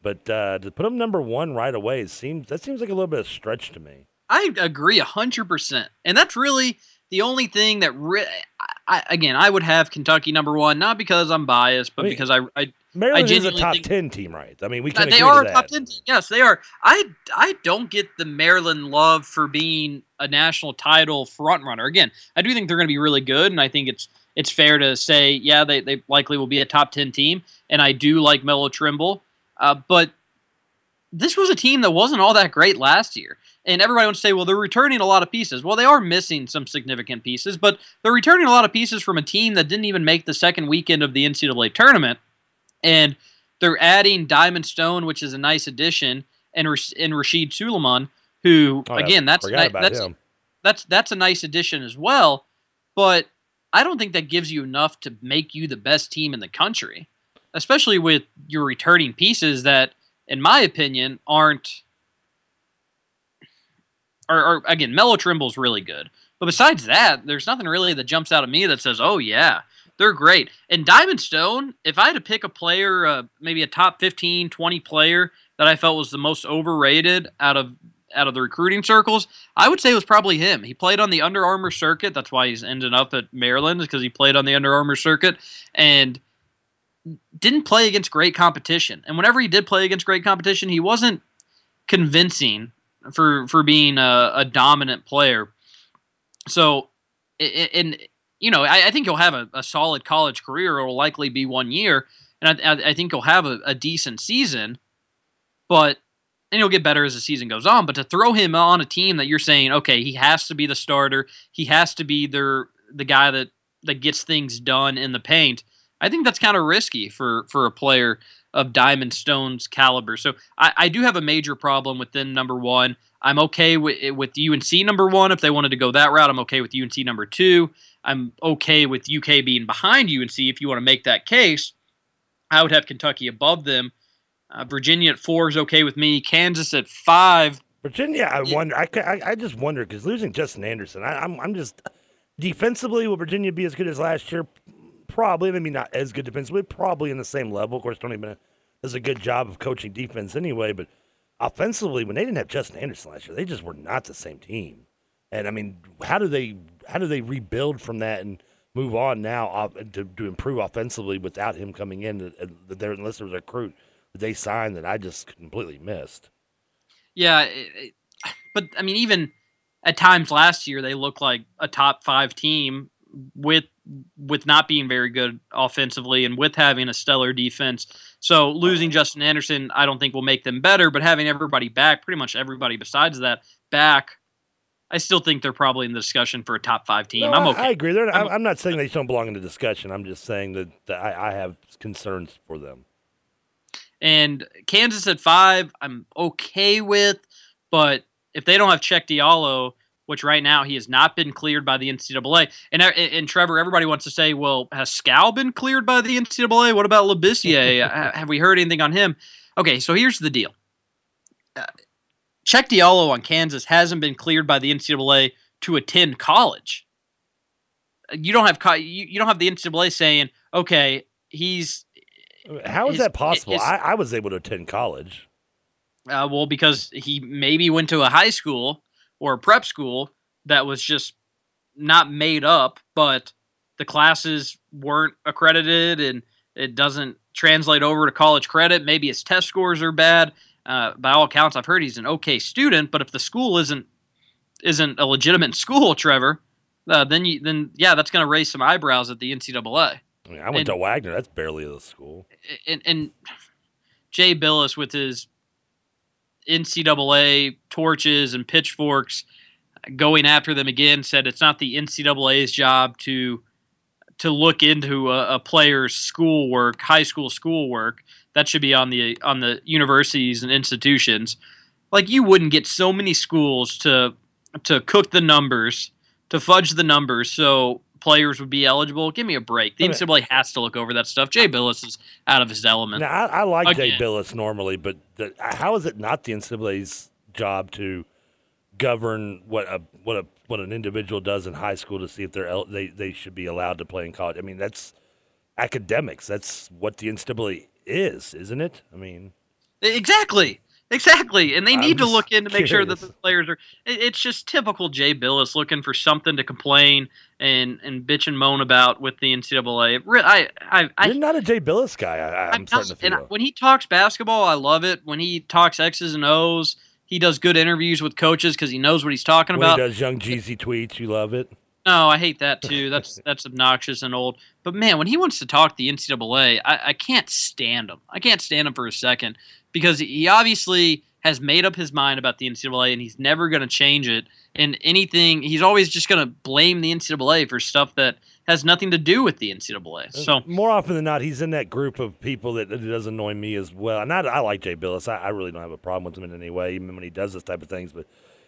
But uh, to put them number one right away seems that seems like a little bit of stretch to me. I agree hundred percent, and that's really the only thing that re- I, I, again I would have Kentucky number one, not because I'm biased, but I mean, because I, I Maryland is a top think- ten team, right? I mean, we can they are a top ten. team. Yes, they are. I I don't get the Maryland love for being a national title front runner. Again, I do think they're going to be really good, and I think it's it's fair to say, yeah, they they likely will be a top ten team, and I do like Melo Trimble, uh, but this was a team that wasn't all that great last year. And everybody wants to say, well, they're returning a lot of pieces. Well, they are missing some significant pieces, but they're returning a lot of pieces from a team that didn't even make the second weekend of the NCAA tournament. And they're adding Diamond Stone, which is a nice addition, and, and Rasheed Sulaimon, who, Oh, again, that's about that's him. that's that's a nice addition as well. But I don't think that gives you enough to make you the best team in the country, especially with your returning pieces that, in my opinion, aren't. Or, or again, Melo Trimble's really good, but besides that, there's nothing really that jumps out at me that says, "Oh yeah, they're great." And Diamond Stone, if I had to pick a player, uh, maybe a top 15, 20 player that I felt was the most overrated out of out of the recruiting circles, I would say it was probably him. He played on the Under Armour circuit. That's why he's ended up at Maryland because he played on the Under Armour circuit and didn't play against great competition. And whenever he did play against great competition, he wasn't convincing for for being a, a dominant player. So, and you know, I, I think he'll have a, a solid college career. It'll likely be one year, and I, I, think he'll have a, a decent season. But and he'll get better as the season goes on. But to throw him on a team that you're saying, okay, he has to be the starter, he has to be their the guy that that gets things done in the paint. I think that's kind of risky for for a player of Diamond Stone's caliber. So I, I do have a major problem with them number one. I'm okay with with UNC number one if they wanted to go that route. I'm okay with UNC number two. I'm okay with UK being behind UNC if you want to make that case. I would have Kentucky above them. Uh, Virginia at four is okay with me. Kansas at five. Virginia, I wonder. I, I, I just wonder because losing Justin Anderson, I, I'm I'm just defensively will Virginia be as good as last year? Probably. Maybe not as good defensively. Probably in the same level. Of course, don't even does a good job of coaching defense anyway. But offensively, when they didn't have Justin Anderson last year, they just were not the same team. And I mean, how do they how do they rebuild from that and move on now to, to improve offensively without him coming in? uh, uh, There unless there was a recruit that they signed that I just completely missed. Yeah, but I mean, even at times last year, they looked like a top five team with with not being very good offensively and with having a stellar defense. So losing Justin Anderson, I don't think will make them better. But having everybody back, pretty much everybody besides that back, I still think they're probably in the discussion for a top five team. No, I'm okay. I, agree. They're, I'm I'm, I'm not saying they don't belong in the discussion. I'm just saying that, that I, I have concerns for them. And Kansas at five, I'm okay with, but if they don't have Cheick Diallo, which right now he has not been cleared by the NCAA, and and, and Trevor, everybody wants to say, well, has Skal been cleared by the NCAA? What about Labissiere? [laughs] Have we heard anything on him? Okay, so here's the deal. Uh, Cheick Diallo on Kansas hasn't been cleared by the NCAA to attend college. You don't have co- you, you don't have the NCAA saying, okay, he's How is his- that possible? his- I, I was able to attend college. Uh, well, because he maybe went to a high school or a prep school that was just not made up, but the classes weren't accredited and it doesn't translate over to college credit. Maybe his test scores are bad. Uh, by all accounts, I've heard he's an okay student, but if the school isn't isn't a legitimate school, Trevor, uh, then you then yeah, that's going to raise some eyebrows at the NCAA. I, mean, I went And- to Wagner. That's barely a school. and, and Jay Bilas with his NCAA torches and pitchforks going after them again said it's not the NCAA's job to to look into a, a player's schoolwork, high school schoolwork. That should be on the on the universities and institutions. Like you wouldn't get so many schools to to cook the numbers, to fudge the numbers, so players would be eligible. Give me a break. The Okay. NCAA has to look over that stuff. Jay Bilas is out of his element. Now, I, I like Jay Bilas normally, but the, how is it not the NCAA's job to govern what a what a what an individual does in high school to see if they're el- they they should be allowed to play in college? I mean, that's academics. That's what the NCAA is, isn't it? I mean, Exactly. Exactly. And they need to look in to make sure that the players are it's just typical Jay Bilas looking for something to complain and and bitch and moan about with the NCAA. I I I you're not a Jay Bilas guy. I, I'm, I'm starting to and feel. when he talks basketball, I love it. When he talks X's and O's, he does good interviews with coaches because he knows what he's talking when about. he does young Jeezy tweets, you love it. No, I hate that too. That's [laughs] that's obnoxious and old. But man, when he wants to talk the NCAA, I, I can't stand him. I can't stand him for a second because he obviously has made up his mind about the NCAA and he's never going to change it. And anything, he's always just going to blame the NCAA for stuff that has nothing to do with the NCAA. Uh, so more often than not, he's in that group of people that, that does annoy me as well. And I, I like Jay Bilas. I, I really don't have a problem with him in any way, even when he does this type of things. But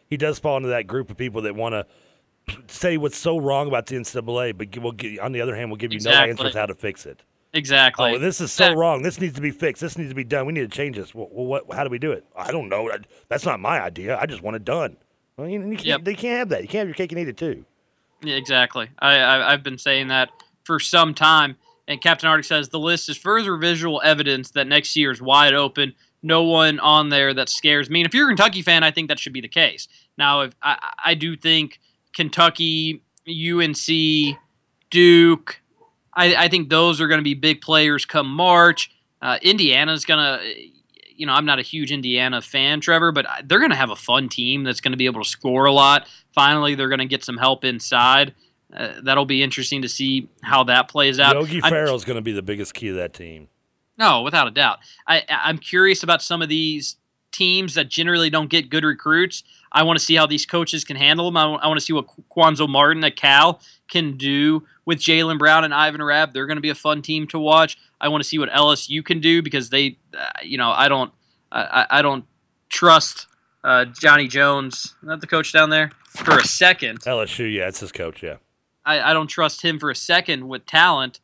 he does fall into that group of people that want [clears throat] to say what's so wrong about the NCAA, but we'll on the other hand, we'll give you no answers how to fix it. Exactly. Oh, this is so Exact- wrong. This needs to be fixed. This needs to be done. We need to change this. Well, what? How do we do it? I don't know. That's not my idea. I just want it done. Well, you, you can't, Yep. they can't have that. You can't have your cake and eat it too. Yeah, exactly. I, I I've been saying that for some time. And Captain Arctic says the list is further visual evidence that next year is wide open. No one on there that scares me. And if you're a Kentucky fan, I think that should be the case. Now, if I, I do think Kentucky, UNC, Duke, I, I think those are going to be big players come March. Uh, Indiana's going to, you know, I'm not a huge Indiana fan, Trevor, but they're going to have a fun team that's going to be able to score a lot. Finally, they're going to get some help inside. Uh, that'll be interesting to see how that plays out. Yogi I'm- going to be the biggest key to that team. no, without a doubt. I- I'm curious about some of these teams that generally don't get good recruits. I want to see how these coaches can handle them. I, want to see what Cuonzo Martin at Cal can do with Jaylen Brown and Ivan Rabb. They're going to be a fun team to watch. I want to see what LSU can do because they, uh, you know, I don't, I, I- I don't trust uh, Johnny Jones, not the coach down there, for a second. LSU, yeah, it's his coach, yeah. I, I don't trust him for a second with talent,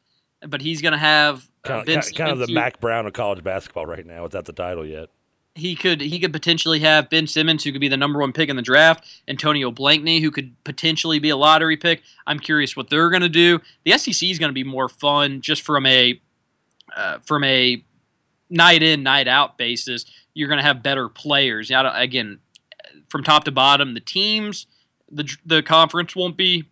but he's going to have uh, Kind, Ben of, kind of the Simmons Mack Brown of college basketball right now without the title yet. He could he could potentially have Ben Simmons, who could be the number one pick in the draft, Antonio Blakeney, who could potentially be a lottery pick. I'm curious what they're going to do. The SEC is going to be more fun just from a uh, from a night in, night out basis, you're going to have better players. Yeah, again, from top to bottom, the teams, the the conference won't be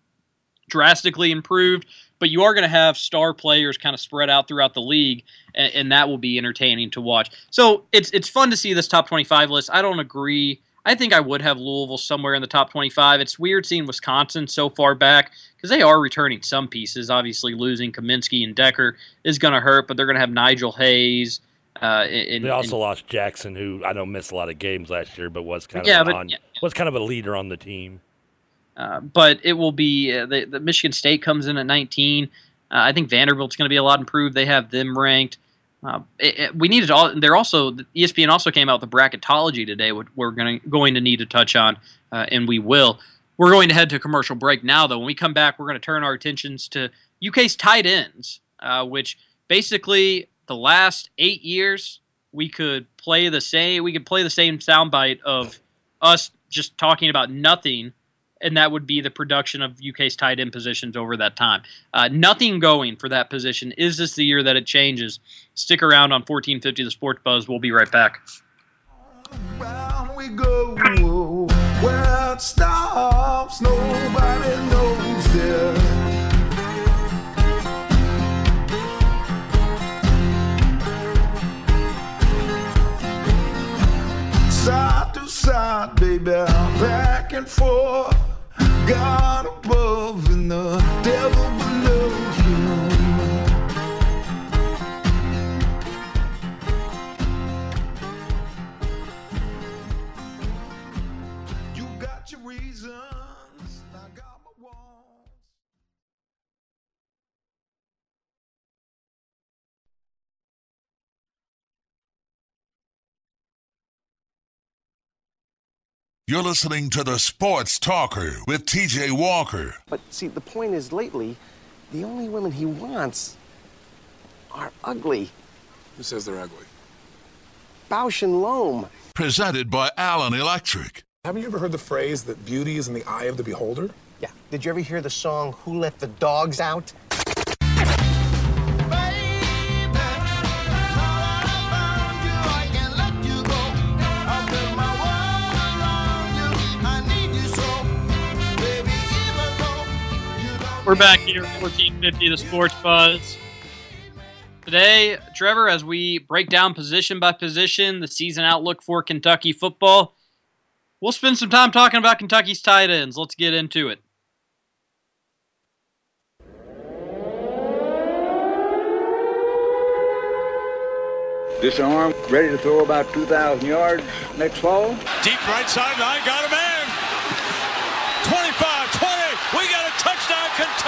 drastically improved, but you are going to have star players kind of spread out throughout the league, and, and that will be entertaining to watch. So it's it's fun to see this top 25 list. I don't agree. I think I would have Louisville somewhere in the top 25. It's weird seeing Wisconsin so far back because they are returning some pieces. Obviously, losing Kaminsky and Dekker is going to hurt, but they're going to have Nigel Hayes. Uh, and, They also and- lost Jackson, who I know missed a lot of games last year, but was kind of Yeah, but- on, yeah. was kind of a leader on the team. Uh, but it will be uh, the, the Michigan State comes in at 19. Uh, I think Vanderbilt's going to be a lot improved. They have them ranked. Uh, it, it- we needed all. They're also ESPN also came out with the bracketology today, which we're going going to need to touch on, uh, and we will. We're going to head to commercial break now, though. When we come back, we're going to turn our attentions to UK's tight ends, which basically the last eight years we could play the same. We could play the same soundbite of us just talking about nothing and that would be the production of UK's tight end positions over that time. Uh, nothing going for that position. Is this the year that it changes? Stick around on 1450 The Sports Buzz. We'll be right back. Side to side, baby, back and forth. God above and the You're listening to the Sports Talker with TJ Walker. But see, the point is, lately, the only women he wants are ugly. Who says they're ugly? Bausch and Lomb. Presented by Allen Electric. Haven't you ever heard the phrase that beauty is in the eye of the beholder? Yeah. Did you ever hear the song "Who Let the Dogs Out"? We're back here at 1450 The Sports Buzz. Today, Trevor, as we break down position by position the season outlook for Kentucky football, we'll spend some time talking about Kentucky's tight ends. Let's get into it. Disarmed, ready to throw about 2,000 yards next fall. Deep right sideline, got a man. 25, 20. We got a touchdown, Kentucky.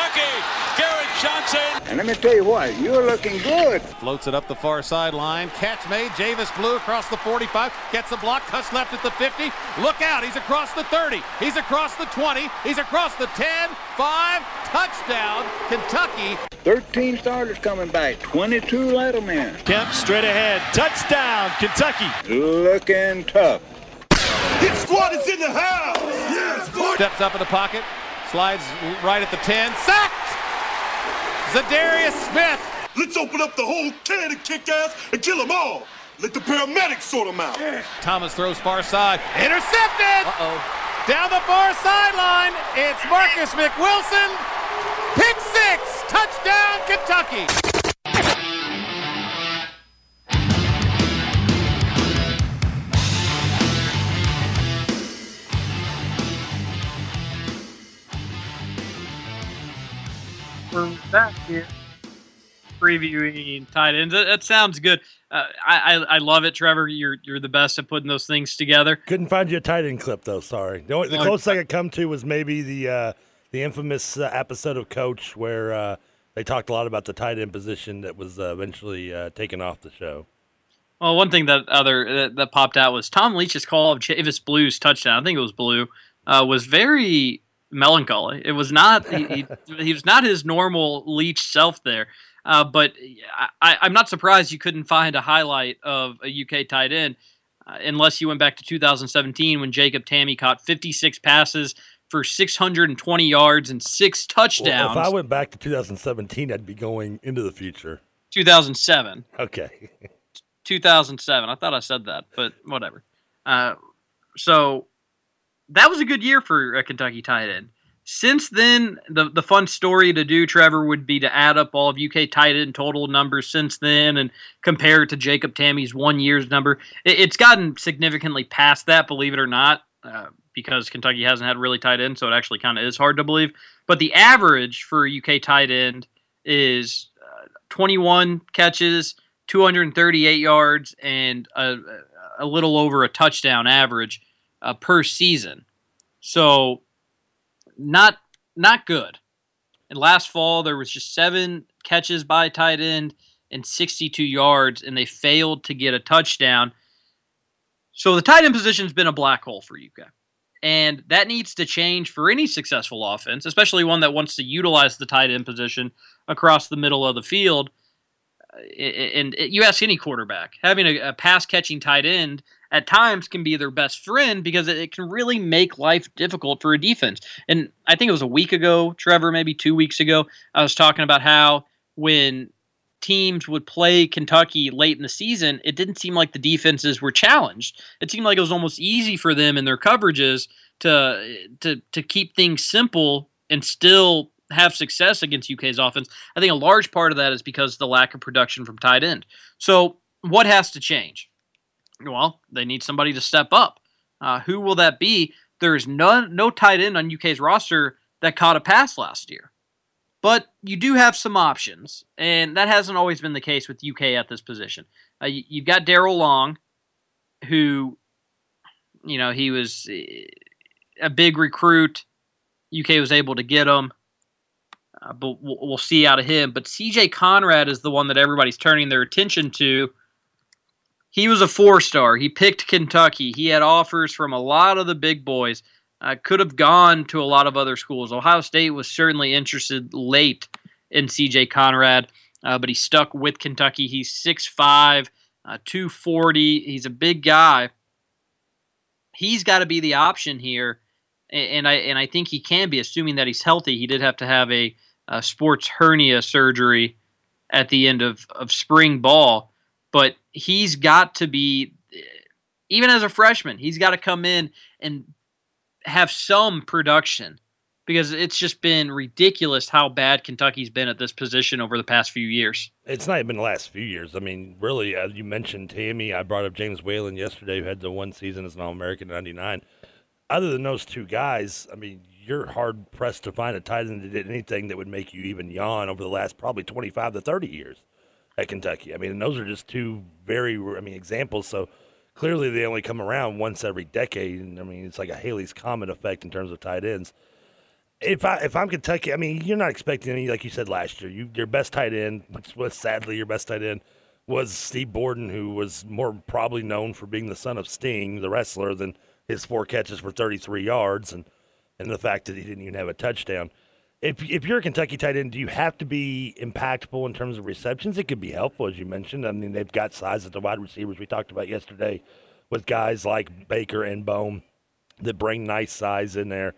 Garrett Johnson. And let me tell you what, you're looking good. Floats it up the far sideline. Catch made. Javess Blue across the 45. Gets the block. Cuts left at the 50. Look out. He's across the 30. He's across the 20. He's across the 10. 5. Touchdown. Kentucky. 13 starters coming back, 22 Letterman. Kemp straight ahead. Touchdown, Kentucky. Looking tough. Hit squad is in the house. Yes, boy. Steps up in the pocket. Slides right at the 10. Sacked. Za'Darius Smith. Let's open up the whole can of kick ass and kill them all. Let the paramedics sort them out. Thomas throws far side. Intercepted. Uh-oh. Down the far sideline. It's Marcus McWilson. Pick six. Touchdown, Kentucky. Back here previewing tight ends. That, that sounds good. Uh, I, I I love it, Trevor. You're you're the best at putting those things together. Couldn't find you a tight end clip though. Sorry. The, only, the closest I could come to was maybe the uh, the infamous uh, episode of Coach where uh, they talked a lot about the tight end position that was uh, eventually uh, taken off the show. Well, one thing that other that, that popped out was Tom Leach's call of Javess Blue's touchdown. I think it was Blue. Uh, was very melancholy. It was not. he, he, [laughs] was not his normal Leach self there. Uh, but I, I'm not surprised you couldn't find a highlight of a UK tight end uh, unless you went back to 2017 when Jacob Tamme caught 56 passes for 620 yards and six touchdowns. Well, if I went back to 2017, I'd be going into the future. 2007. Okay. 2007. I thought I said that, but whatever. Uh, so that was a good year for a Kentucky tight end. Since then, the the fun story to do, Trevor, would be to add up all of UK tight end total numbers since then and compare it to Jacob Tamme's one year's number. It, it's gotten significantly past that, believe it or not, uh, because Kentucky hasn't had really tight end, so it actually kind of is hard to believe. But the average for UK tight end is uh, 21 catches, 238 yards, and a, a little over a touchdown average uh, per season. So not not good. And last fall there was just seven catches by tight end and 62 yards, and they failed to get a touchdown. So the tight end position has been a black hole for UK. And that needs to change for any successful offense, especially one that wants to utilize the tight end position across the middle of the field. And you ask any quarterback, having a pass catching tight end at times can be their best friend because it can really make life difficult for a defense. And I think it was a week ago, Trevor, maybe two weeks ago, I was talking about how when teams would play Kentucky late in the season, it didn't seem like the defenses were challenged. It seemed like it was almost easy for them in their coverages to to to keep things simple and still have success against UK's offense. I think a large part of that is because of the lack of production from tight end. So what has to change? Well, they need somebody to step up. Uh, who will that be? There is no no tight end on UK's roster that caught a pass last year. But you do have some options, and that hasn't always been the case with UK at this position. Uh, you, you've got Daryl Long, who, you know, he was eh, a big recruit. UK was able to get him, uh, but we'll, we'll see out of him. But CJ Conrad is the one that everybody's turning their attention to he was a four star. He picked Kentucky. He had offers from a lot of the big boys. Uh, could have gone to a lot of other schools. Ohio State was certainly interested late in CJ Conrad, uh, but he stuck with Kentucky. He's 6'5, uh, 240. He's a big guy. He's got to be the option here, and I and I think he can be, assuming that he's healthy. He did have to have a, a sports hernia surgery at the end of, of spring ball, but he's got to be even as a freshman, he's got to come in and have some production because it's just been ridiculous how bad Kentucky's been at this position over the past few years. It's not even the last few years. I mean, really, as you mentioned Tamme, I brought up James Whalen yesterday, who had the one season as an All American in '99. Other than those two guys, I mean, you're hard pressed to find a tight end that did anything that would make you even yawn over the last probably 25 to 30 years at Kentucky. I mean, those are just two very, I mean, examples. So clearly they only come around once every decade, and I mean, it's like a Halley's Comet effect in terms of tight ends. If I if I'm Kentucky, I mean, you're not expecting any like you said last year. You your best tight end, which was sadly your best tight end, was Steve Borden, who was more probably known for being the son of Sting, the wrestler, than his four catches for 33 yards, and and the fact that he didn't even have a touchdown if if you're a Kentucky tight end, do you have to be impactful in terms of receptions? It could be helpful, as you mentioned. I mean, they've got size at the wide receivers we talked about yesterday, with guys like Baker and Bone that bring nice size in there.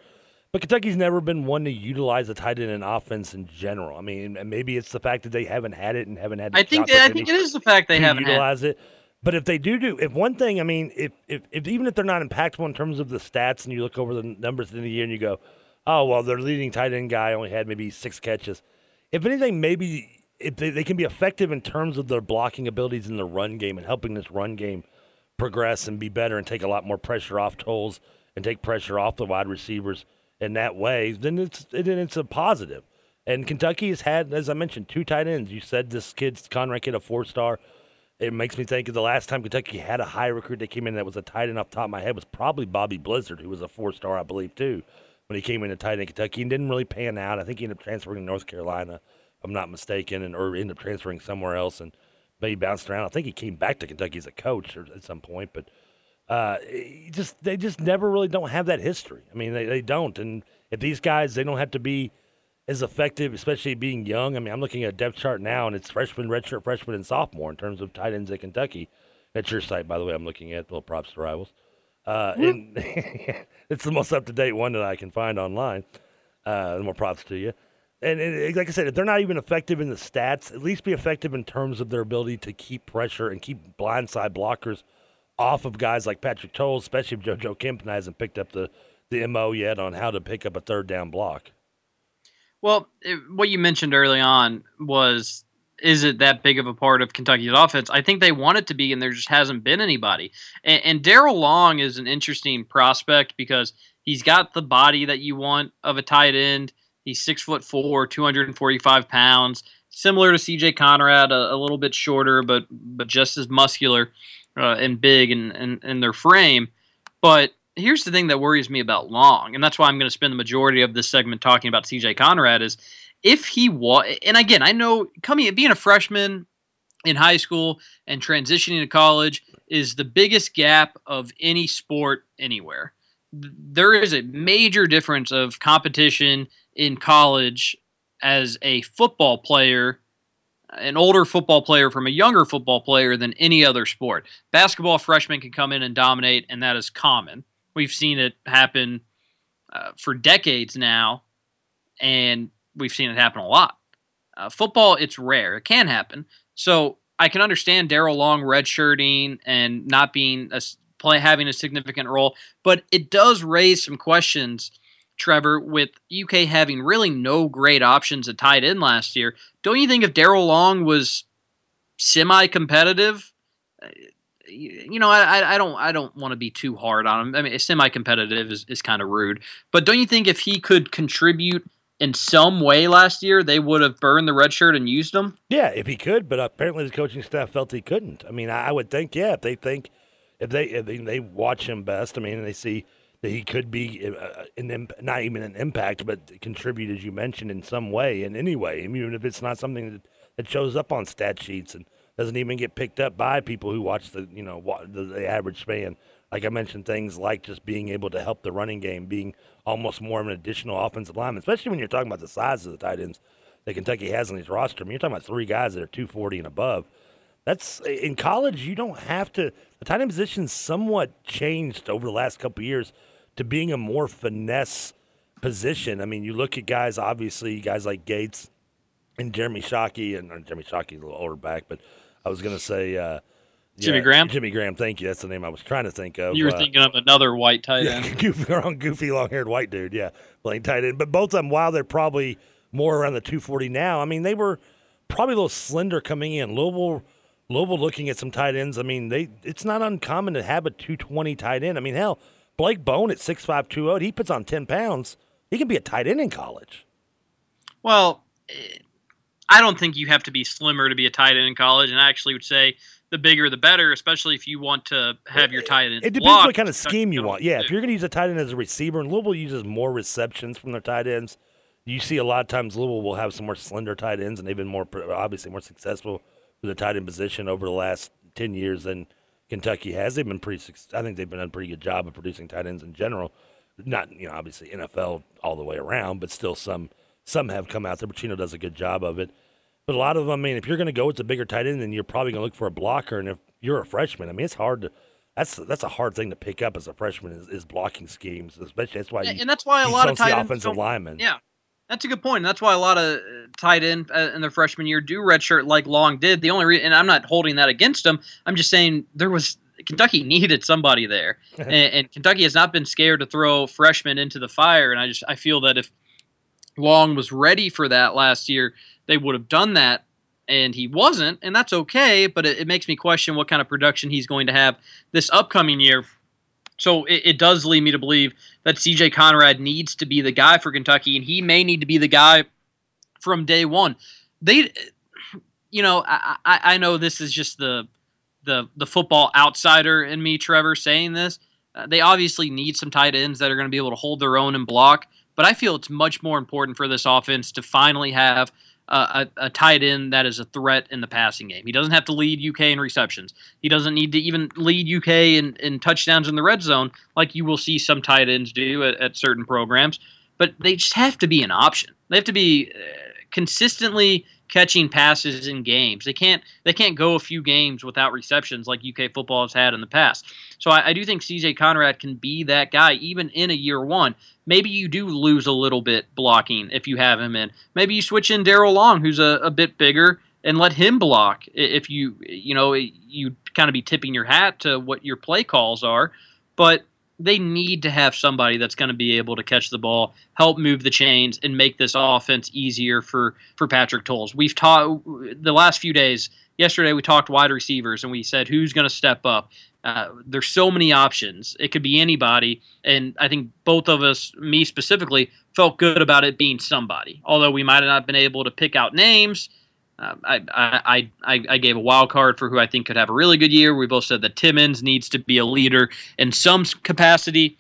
But Kentucky's never been one to utilize a tight end in offense in general. I mean, maybe it's the fact that they haven't had it and haven't had. I think I think it is the fact they haven't utilized had. it. But if they do do, if one thing, I mean, if, if if even if they're not impactful in terms of the stats, and you look over the numbers in the year and you go, oh well, their leading tight end guy only had maybe six catches. If anything, maybe if they, they can be effective in terms of their blocking abilities in the run game and helping this run game progress and be better and take a lot more pressure off Towles and take pressure off the wide receivers in that way, then it's then it's a positive. And Kentucky has had, as I mentioned, two tight ends. You said this kid's Conrad kid a four star. It makes me think of the last time Kentucky had a high recruit that came in that was a tight end off top of my head was probably Bobby Blizzard, who was a four star, I believe, too when he came into tight end Kentucky and didn't really pan out. I think he ended up transferring to North Carolina, if I'm not mistaken, and or ended up transferring somewhere else and maybe bounced around. I think he came back to Kentucky as a coach at some point, but uh, just they just never really don't have that history. I mean, they, they don't. And if these guys, they don't have to be as effective, especially being young. I mean, I'm looking at a depth chart now, and it's freshman, redshirt, freshman, and sophomore in terms of tight ends at Kentucky. That's your site, by the way. I'm looking at. Little props to rivals. Uh, and [laughs] it's the most up to date one that I can find online. Uh, more props to you. And, and like I said, if they're not even effective in the stats, at least be effective in terms of their ability to keep pressure and keep blindside blockers off of guys like Patrick Towles, especially if JoJo Kempton hasn't picked up the, the MO yet on how to pick up a third down block. Well, it, what you mentioned early on was is it that big of a part of Kentucky's offense? I think they want it to be, and there just hasn't been anybody. And, and Daryl Long is an interesting prospect because he's got the body that you want of a tight end. He's six foot four, 245 pounds, similar to CJ Conrad, a, a little bit shorter, but but just as muscular uh, and big in, in, in their frame. But here's the thing that worries me about Long, and that's why I'm going to spend the majority of this segment talking about CJ Conrad is if he was, and again, I know coming being a freshman in high school and transitioning to college is the biggest gap of any sport anywhere. There is a major difference of competition in college as a football player, an older football player from a younger football player than any other sport. Basketball freshmen can come in and dominate, and that is common. We've seen it happen uh, for decades now, and we've seen it happen a lot. Uh, football, it's rare. It can happen. So I can understand Daryl Long redshirting and not being a play having a significant role, but it does raise some questions. Trevor, with UK having really no great options at tight end last year, don't you think if Daryl Long was semi-competitive, uh, you know, I, I don't I don't want to be too hard on him. I mean, semi-competitive is, is kind of rude, but don't you think if he could contribute in some way last year, they would have burned the red shirt and used him? Yeah, if he could, but apparently the coaching staff felt he couldn't. I mean, I would think, yeah, if they think if they if they, watch him best, I mean, they see that he could be uh, an not even an impact, but contribute as you mentioned in some way, in any way, i even if it's not something that, that shows up on stat sheets and doesn't even get picked up by people who watch the you know the, the average fan. Like I mentioned, things like just being able to help the running game, being almost more of an additional offensive lineman, especially when you're talking about the size of the tight ends that Kentucky has on his roster. I mean, you're talking about three guys that are 240 and above. That's in college. You don't have to. The tight end position somewhat changed over the last couple years to being a more finesse position. I mean, you look at guys, obviously, guys like Gates and Jeremy Shockey, and Jeremy Shockey a little older back, but I was going to say uh, Jimmy Graham. Jimmy Graham, thank you. That's the name I was trying to think of. You were Uh, thinking of another white tight yeah, end. [laughs] goofy, wrong, goofy, long-haired white dude. Yeah, playing tight end. But both of them, while they're probably more around the 240 now, I mean, they were probably a little slender coming in. Louisville, Louisville, looking at some tight ends. I mean, they it's not uncommon to have a 220 tight end. I mean, hell, Blake Bone at 6'5", 208, he puts on 10 pounds. He can be a tight end in college. Well, eh, I don't think you have to be slimmer to be a tight end in college, and I actually would say the bigger the better, especially if you want to have your tight end. It depends blocked. what kind of scheme you want. Yeah, if you're going to use a tight end as a receiver, and Louisville uses more receptions from their tight ends, you see a lot of times Louisville will have some more slender tight ends, and they've been more obviously more successful with the tight end position over the last ten years than Kentucky has. They've been pretty. I think they've been done a pretty good job of producing tight ends in general. Not you know obviously NFL all the way around, but still some some have come out there. Petrino does a good job of it. But a lot of them, I mean, if you're going to go with the bigger tight end, then you're probably going to look for a blocker. And if you're a freshman, I mean, it's hard to. That's that's a hard thing to pick up as a freshman is, is blocking schemes, especially that's why. You, and that's why a lot of tight ends offensive linemen. Yeah, that's a good point. And that's why a lot of uh, tight end uh, in their freshman year do redshirt like Long did. The only reason, and I'm not holding that against them. I'm just saying there was Kentucky [laughs] needed somebody there, [laughs] and, and Kentucky has not been scared to throw freshmen into the fire. And I just I feel that if Long was ready for that last year, they would have done that. And he wasn't, and that's okay. But it, it makes me question what kind of production he's going to have this upcoming year. So it, it does lead me to believe that CJ Conrad needs to be the guy for Kentucky, and he may need to be the guy from day one. They, you know, I, I, I know this is just the the the football outsider in me, Trevor, saying this. Uh, they obviously need some tight ends that are going to be able to hold their own and block. But I feel it's much more important for this offense to finally have a, a tight end that is a threat in the passing game. He doesn't have to lead UK in receptions. He doesn't need to even lead UK in, in touchdowns in the red zone like you will see some tight ends do at, at certain programs. But they just have to be an option. They have to be uh, consistently catching passes in games. They can't they can't go a few games without receptions like UK football has had in the past. So I, I do think CJ Conrad can be that guy even in a year one. Maybe you do lose a little bit blocking if you have him in. Maybe you switch in Daryl Long, who's a, a bit bigger, and let him block if you you know you kind of be tipping your hat to what your play calls are. But they need to have somebody that's going to be able to catch the ball, help move the chains, and make this offense easier for for Patrick Towles. We've taught the last few days. Yesterday we talked wide receivers and we said who's going to step up. Uh, there's so many options. It could be anybody, and I think both of us, me specifically, felt good about it being somebody. Although we might have not been able to pick out names. Uh, I, I, I, I gave a wild card for who I think could have a really good year. We both said that Timmons needs to be a leader in some capacity,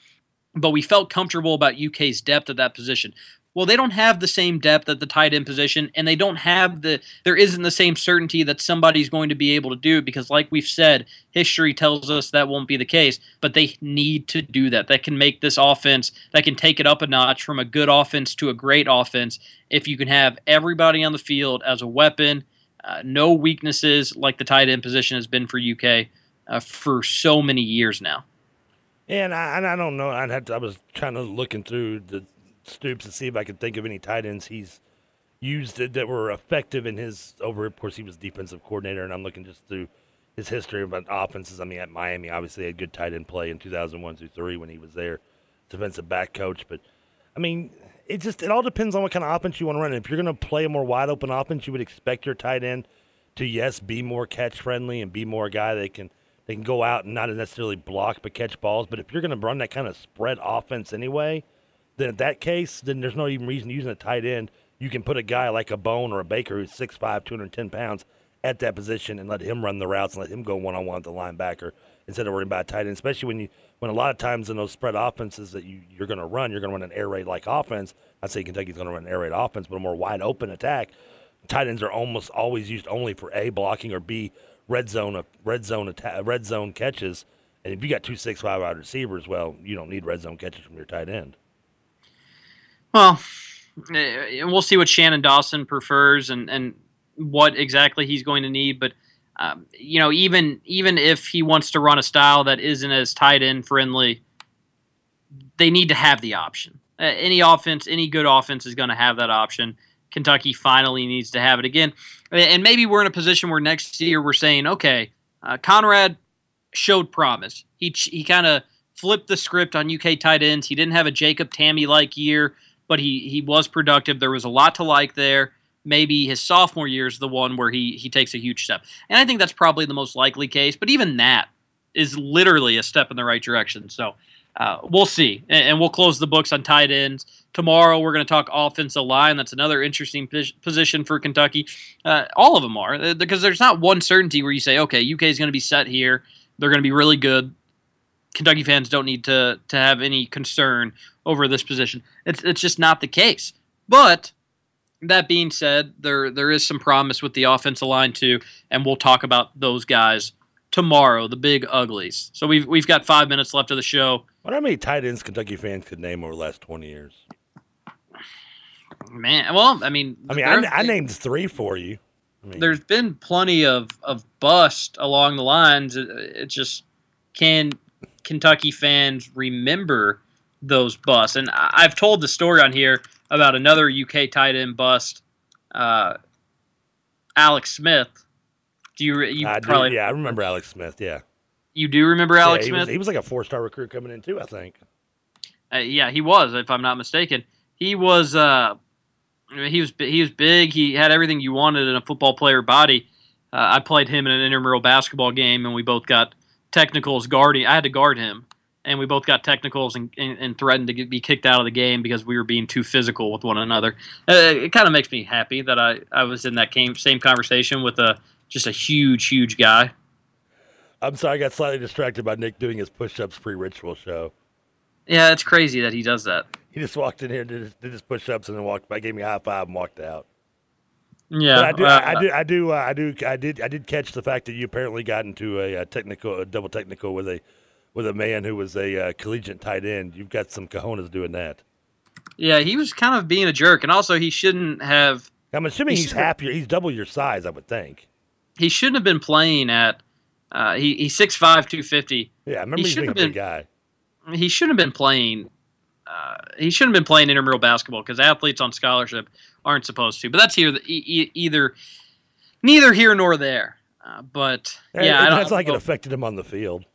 but we felt comfortable about UK's depth at that position. Well, they don't have the same depth at the tight end position, and they don't have the there isn't the same certainty that somebody's going to be able to do because, like we've said, history tells us that won't be the case. But they need to do that. That can make this offense that can take it up a notch from a good offense to a great offense if you can have everybody on the field as a weapon, uh, no weaknesses like the tight end position has been for UK uh, for so many years now. And I, and I don't know. I'd have to, I was kind of looking through the Stoops to see if I could think of any tight ends he's used that, were effective in his over. Of course, he was defensive coordinator, and I'm looking just through his history about uh, offenses. I mean, at Miami, obviously had good tight end play in 2001 through three when he was there, defensive back coach. But I mean, it just it all depends on what kind of offense you want to run. If you're going to play a more wide open offense, you would expect your tight end to yes be more catch friendly and be more a guy that can they can go out and not necessarily block but catch balls. But if you're going to run that kind of spread offense anyway then in that case, then there's no even reason using a tight end. You can put a guy like a Bone or a Baker who's 6'5", 210 pounds at that position and let him run the routes and let him go one on one with the linebacker instead of worrying about tight end. Especially when you when a lot of times in those spread offenses that you you're going to run, you're going to run an air raid like offense. I'd say Kentucky's going to run an air raid offense, but a more wide open attack. Tight ends are almost always used only for a blocking or b red zone a red zone atta- red zone catches. And if you got two six five wide receivers, well, you don't need red zone catches from your tight end. Well, eh, we'll see what Shannon Dawson prefers and, and what exactly he's going to need. But um, you know, even even if he wants to run a style that isn't as tight end friendly, they need to have the option. Uh, any offense, any good offense is going to have that option. Kentucky finally needs to have it again, and maybe we're in a position where next year we're saying, okay, uh, Conrad showed promise. He he kind of flipped the script on UK tight ends. He didn't have a Jacob Tamme like year but he he was productive. There was a lot to like there. Maybe his sophomore year is the one where he he takes a huge step, and I think that's probably the most likely case. But even that is literally a step in the right direction. So uh, we'll see, and, and, we'll close the books on tight ends tomorrow. We're going to talk offensive line. That's another interesting position for Kentucky. Uh, all of them are uh, because there's not one certainty where you say, okay, UK is going to be set here. They're going to be really good. Kentucky fans don't need to to have any concern over this position. It's it's just not the case. But that being said, there there is some promise with the offensive line too, and we'll talk about those guys tomorrow, the big uglies. So we've we've got five minutes left of the show. What how many tight ends Kentucky fans could name over the last twenty years? Man, well, I mean, I mean, I, I named three for you. I mean, there's been plenty of of bust along the lines. It, it just can Kentucky fans remember those busts. And I've told the story on here about another UK tight end bust, uh, Alex Smith. Do you? You I probably do, yeah, I remember Alex Smith. Yeah, you do remember Alex yeah, he Smith? Was, he was like a four star recruit coming in too. I think. Uh, yeah, he was, if I'm not mistaken. He was. Uh, he was. He was big. He had everything you wanted in a football player body. Uh, I played him in an intramural basketball game, and we both got technicals guarding. I had to guard him, and we both got technicals and, and, and threatened to get, be kicked out of the game because we were being too physical with one another. Uh, it kind of makes me happy that I, I was in that game, same conversation with a just a huge, huge guy. I'm sorry, I got slightly distracted by Nick doing his push-ups pre-ritual show. Yeah, it's crazy that he does that. He just walked in here, did his, did his push-ups, and then walked by, gave me a high five, and walked out. Yeah, but I do, uh, I, do, I do, uh, I do, I did, I did catch the fact that you apparently got into a, a technical, a double technical with a with a man who was a uh, collegiate tight end. You've got some cojones doing that. Yeah, he was kind of being a jerk, and also he shouldn't have I'm assuming He he's happier. He's double your size, I would think. He shouldn't have been playing at. Uh, he he's 6'5", 250. Yeah, I remember He he's being a should've big been- guy. he shouldn't have been playing. Uh, he shouldn't have been playing intramural basketball because athletes on scholarship aren't supposed to. But that's here, e- either neither here nor there. Uh, but yeah, I don't, that's like it affected him on the field.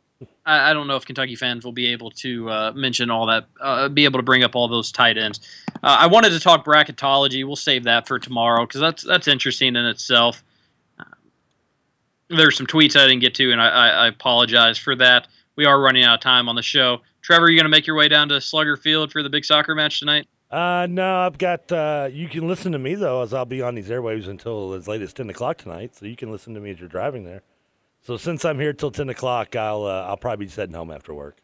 I, I don't know if Kentucky fans will be able to uh, mention all that, uh, be able to bring up all those tight ends. Uh, I wanted to talk bracketology. We'll save that for tomorrow because that's that's interesting in itself. Uh, there's some tweets I didn't get to, and I, I, I apologize for that. We are running out of time on the show. Trevor, you going to make your way down to Slugger Field for the big soccer match tonight? Uh, no, I've got. Uh, you can listen to me though, as I'll be on these airwaves until as late as ten o'clock tonight. So you can listen to me as you're driving there. So since I'm here till ten o'clock, I'll uh, I'll probably be heading home after work.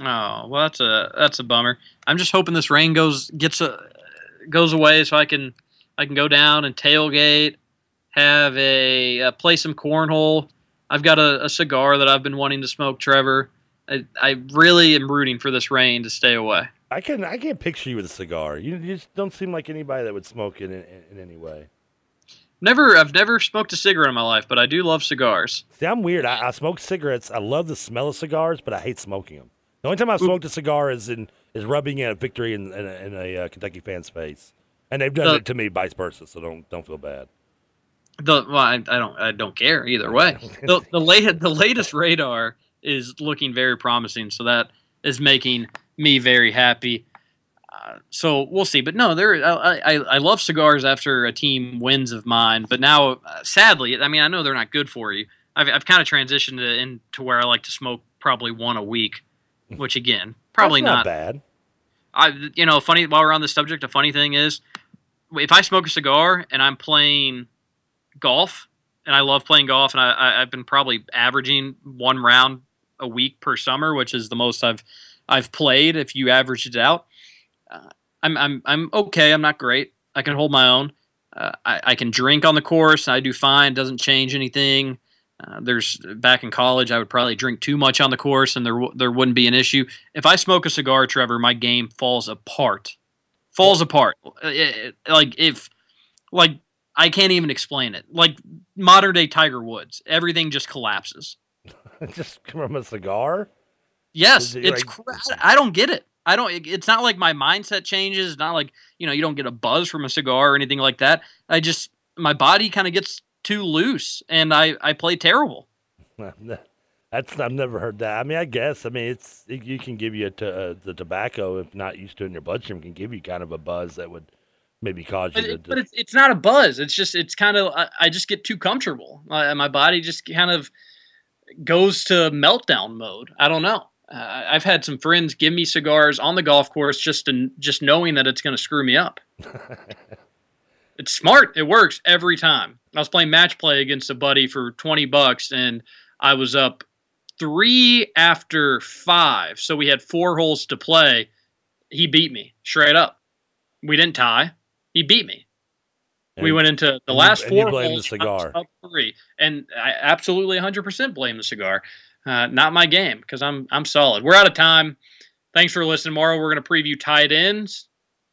Oh, well, that's a that's a bummer. I'm just hoping this rain goes gets a goes away so I can I can go down and tailgate, have a uh, play some cornhole. I've got a, a cigar that I've been wanting to smoke, Trevor. I, I really am rooting for this rain to stay away. I can I can't picture you with a cigar. You, you just don't seem like anybody that would smoke it in, in, in any way. Never, I've never smoked a cigarette in my life, but I do love cigars. See, I'm weird. I, I smoke cigarettes. I love the smell of cigars, but I hate smoking them. The only time I've smoked a cigar is in is rubbing a victory in, in, a, in a uh, Kentucky fan's face, and they've done The- it to me vice versa. So don't don't feel bad. The well, I, I don't I don't care either way. [laughs] the the late the latest radar is looking very promising, so that is making me very happy. Uh, so we'll see, but no, there I, I I love cigars after a team wins of mine, but now uh, sadly, I mean I know they're not good for you. I've I've kind of transitioned to, into where I like to smoke probably one a week, which again probably not not bad. I, you know, funny while we're on the subject, a funny thing is, if I smoke a cigar and I'm playing golf, and I love playing golf, and I, I, I've been probably averaging one round a week per summer, which is the most I've I've played if you average it out. Uh, I'm I'm I'm okay. I'm not great. I can hold my own. Uh, I, I can drink on the course. I do fine. Doesn't change anything. Uh, there's back in college, I would probably drink too much on the course, and there there wouldn't be an issue. If I smoke a cigar, Trevor, my game falls apart. Falls apart. Uh, it- it- like if, like I can't even explain it. Like modern day Tiger Woods, everything just collapses. [laughs] just from a cigar. Yes, it it's. like- cra- I don't get it. I don't. it- It's not like my mindset changes. It's not like you know you don't get a buzz from a cigar or anything like that. I just my body kind of gets too loose, and I I play terrible. [laughs] That's I've never heard that. I mean, I guess. I mean, it's it, you can give you a t- uh, the tobacco if not used to in your bloodstream can give you kind of a buzz that would maybe cause you But, to. it, but it's, it's not a buzz. It's just it's kind of I, I just get too comfortable. My, my body just kind of goes to meltdown mode. I don't know. Uh, I've had some friends give me cigars on the golf course just to, just knowing that it's going to screw me up. [laughs] it's smart. It works every time. I was playing match play against a buddy for 20 bucks and I was up 3 after 5. So we had 4 holes to play. He beat me straight up. We didn't tie. He beat me. We went into the and last and you four blame the. Cigar. up three, and I absolutely 100% blame the cigar. Uh, not my game because I'm I'm solid. We're out of time. Thanks for listening. Tomorrow we're going to preview tight ends.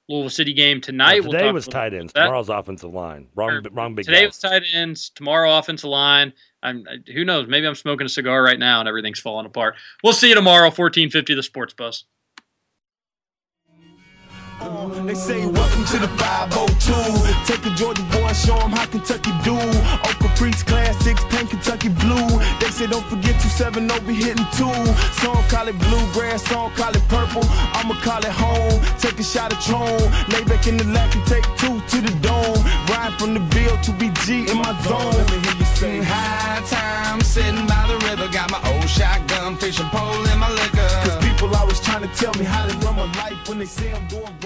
Louisville City game tonight. Well, We'll today was tight ends. Tomorrow's offensive line. Wrong, wrong big Today guy. was tight ends. Tomorrow offensive line. I'm who knows? Maybe I'm smoking a cigar right now and everything's falling apart. We'll see you tomorrow. 1450 the Sports Bus. They say welcome to the 502. Take a Georgia boy, show him how Kentucky do. Oak Caprice classics, paint Kentucky blue. They say don't forget 270 be hitting two. Some call it bluegrass, some call it purple. I'ma call it home. Take a shot of Tron. Lay back in the lap and take two to the dome. Ride from the bill to BG in my zone. Let me hear you say High time sitting by the river, got my old shotgun fishing pole in my liquor. Cause people always trying to tell me how to run my life when they say I'm doing.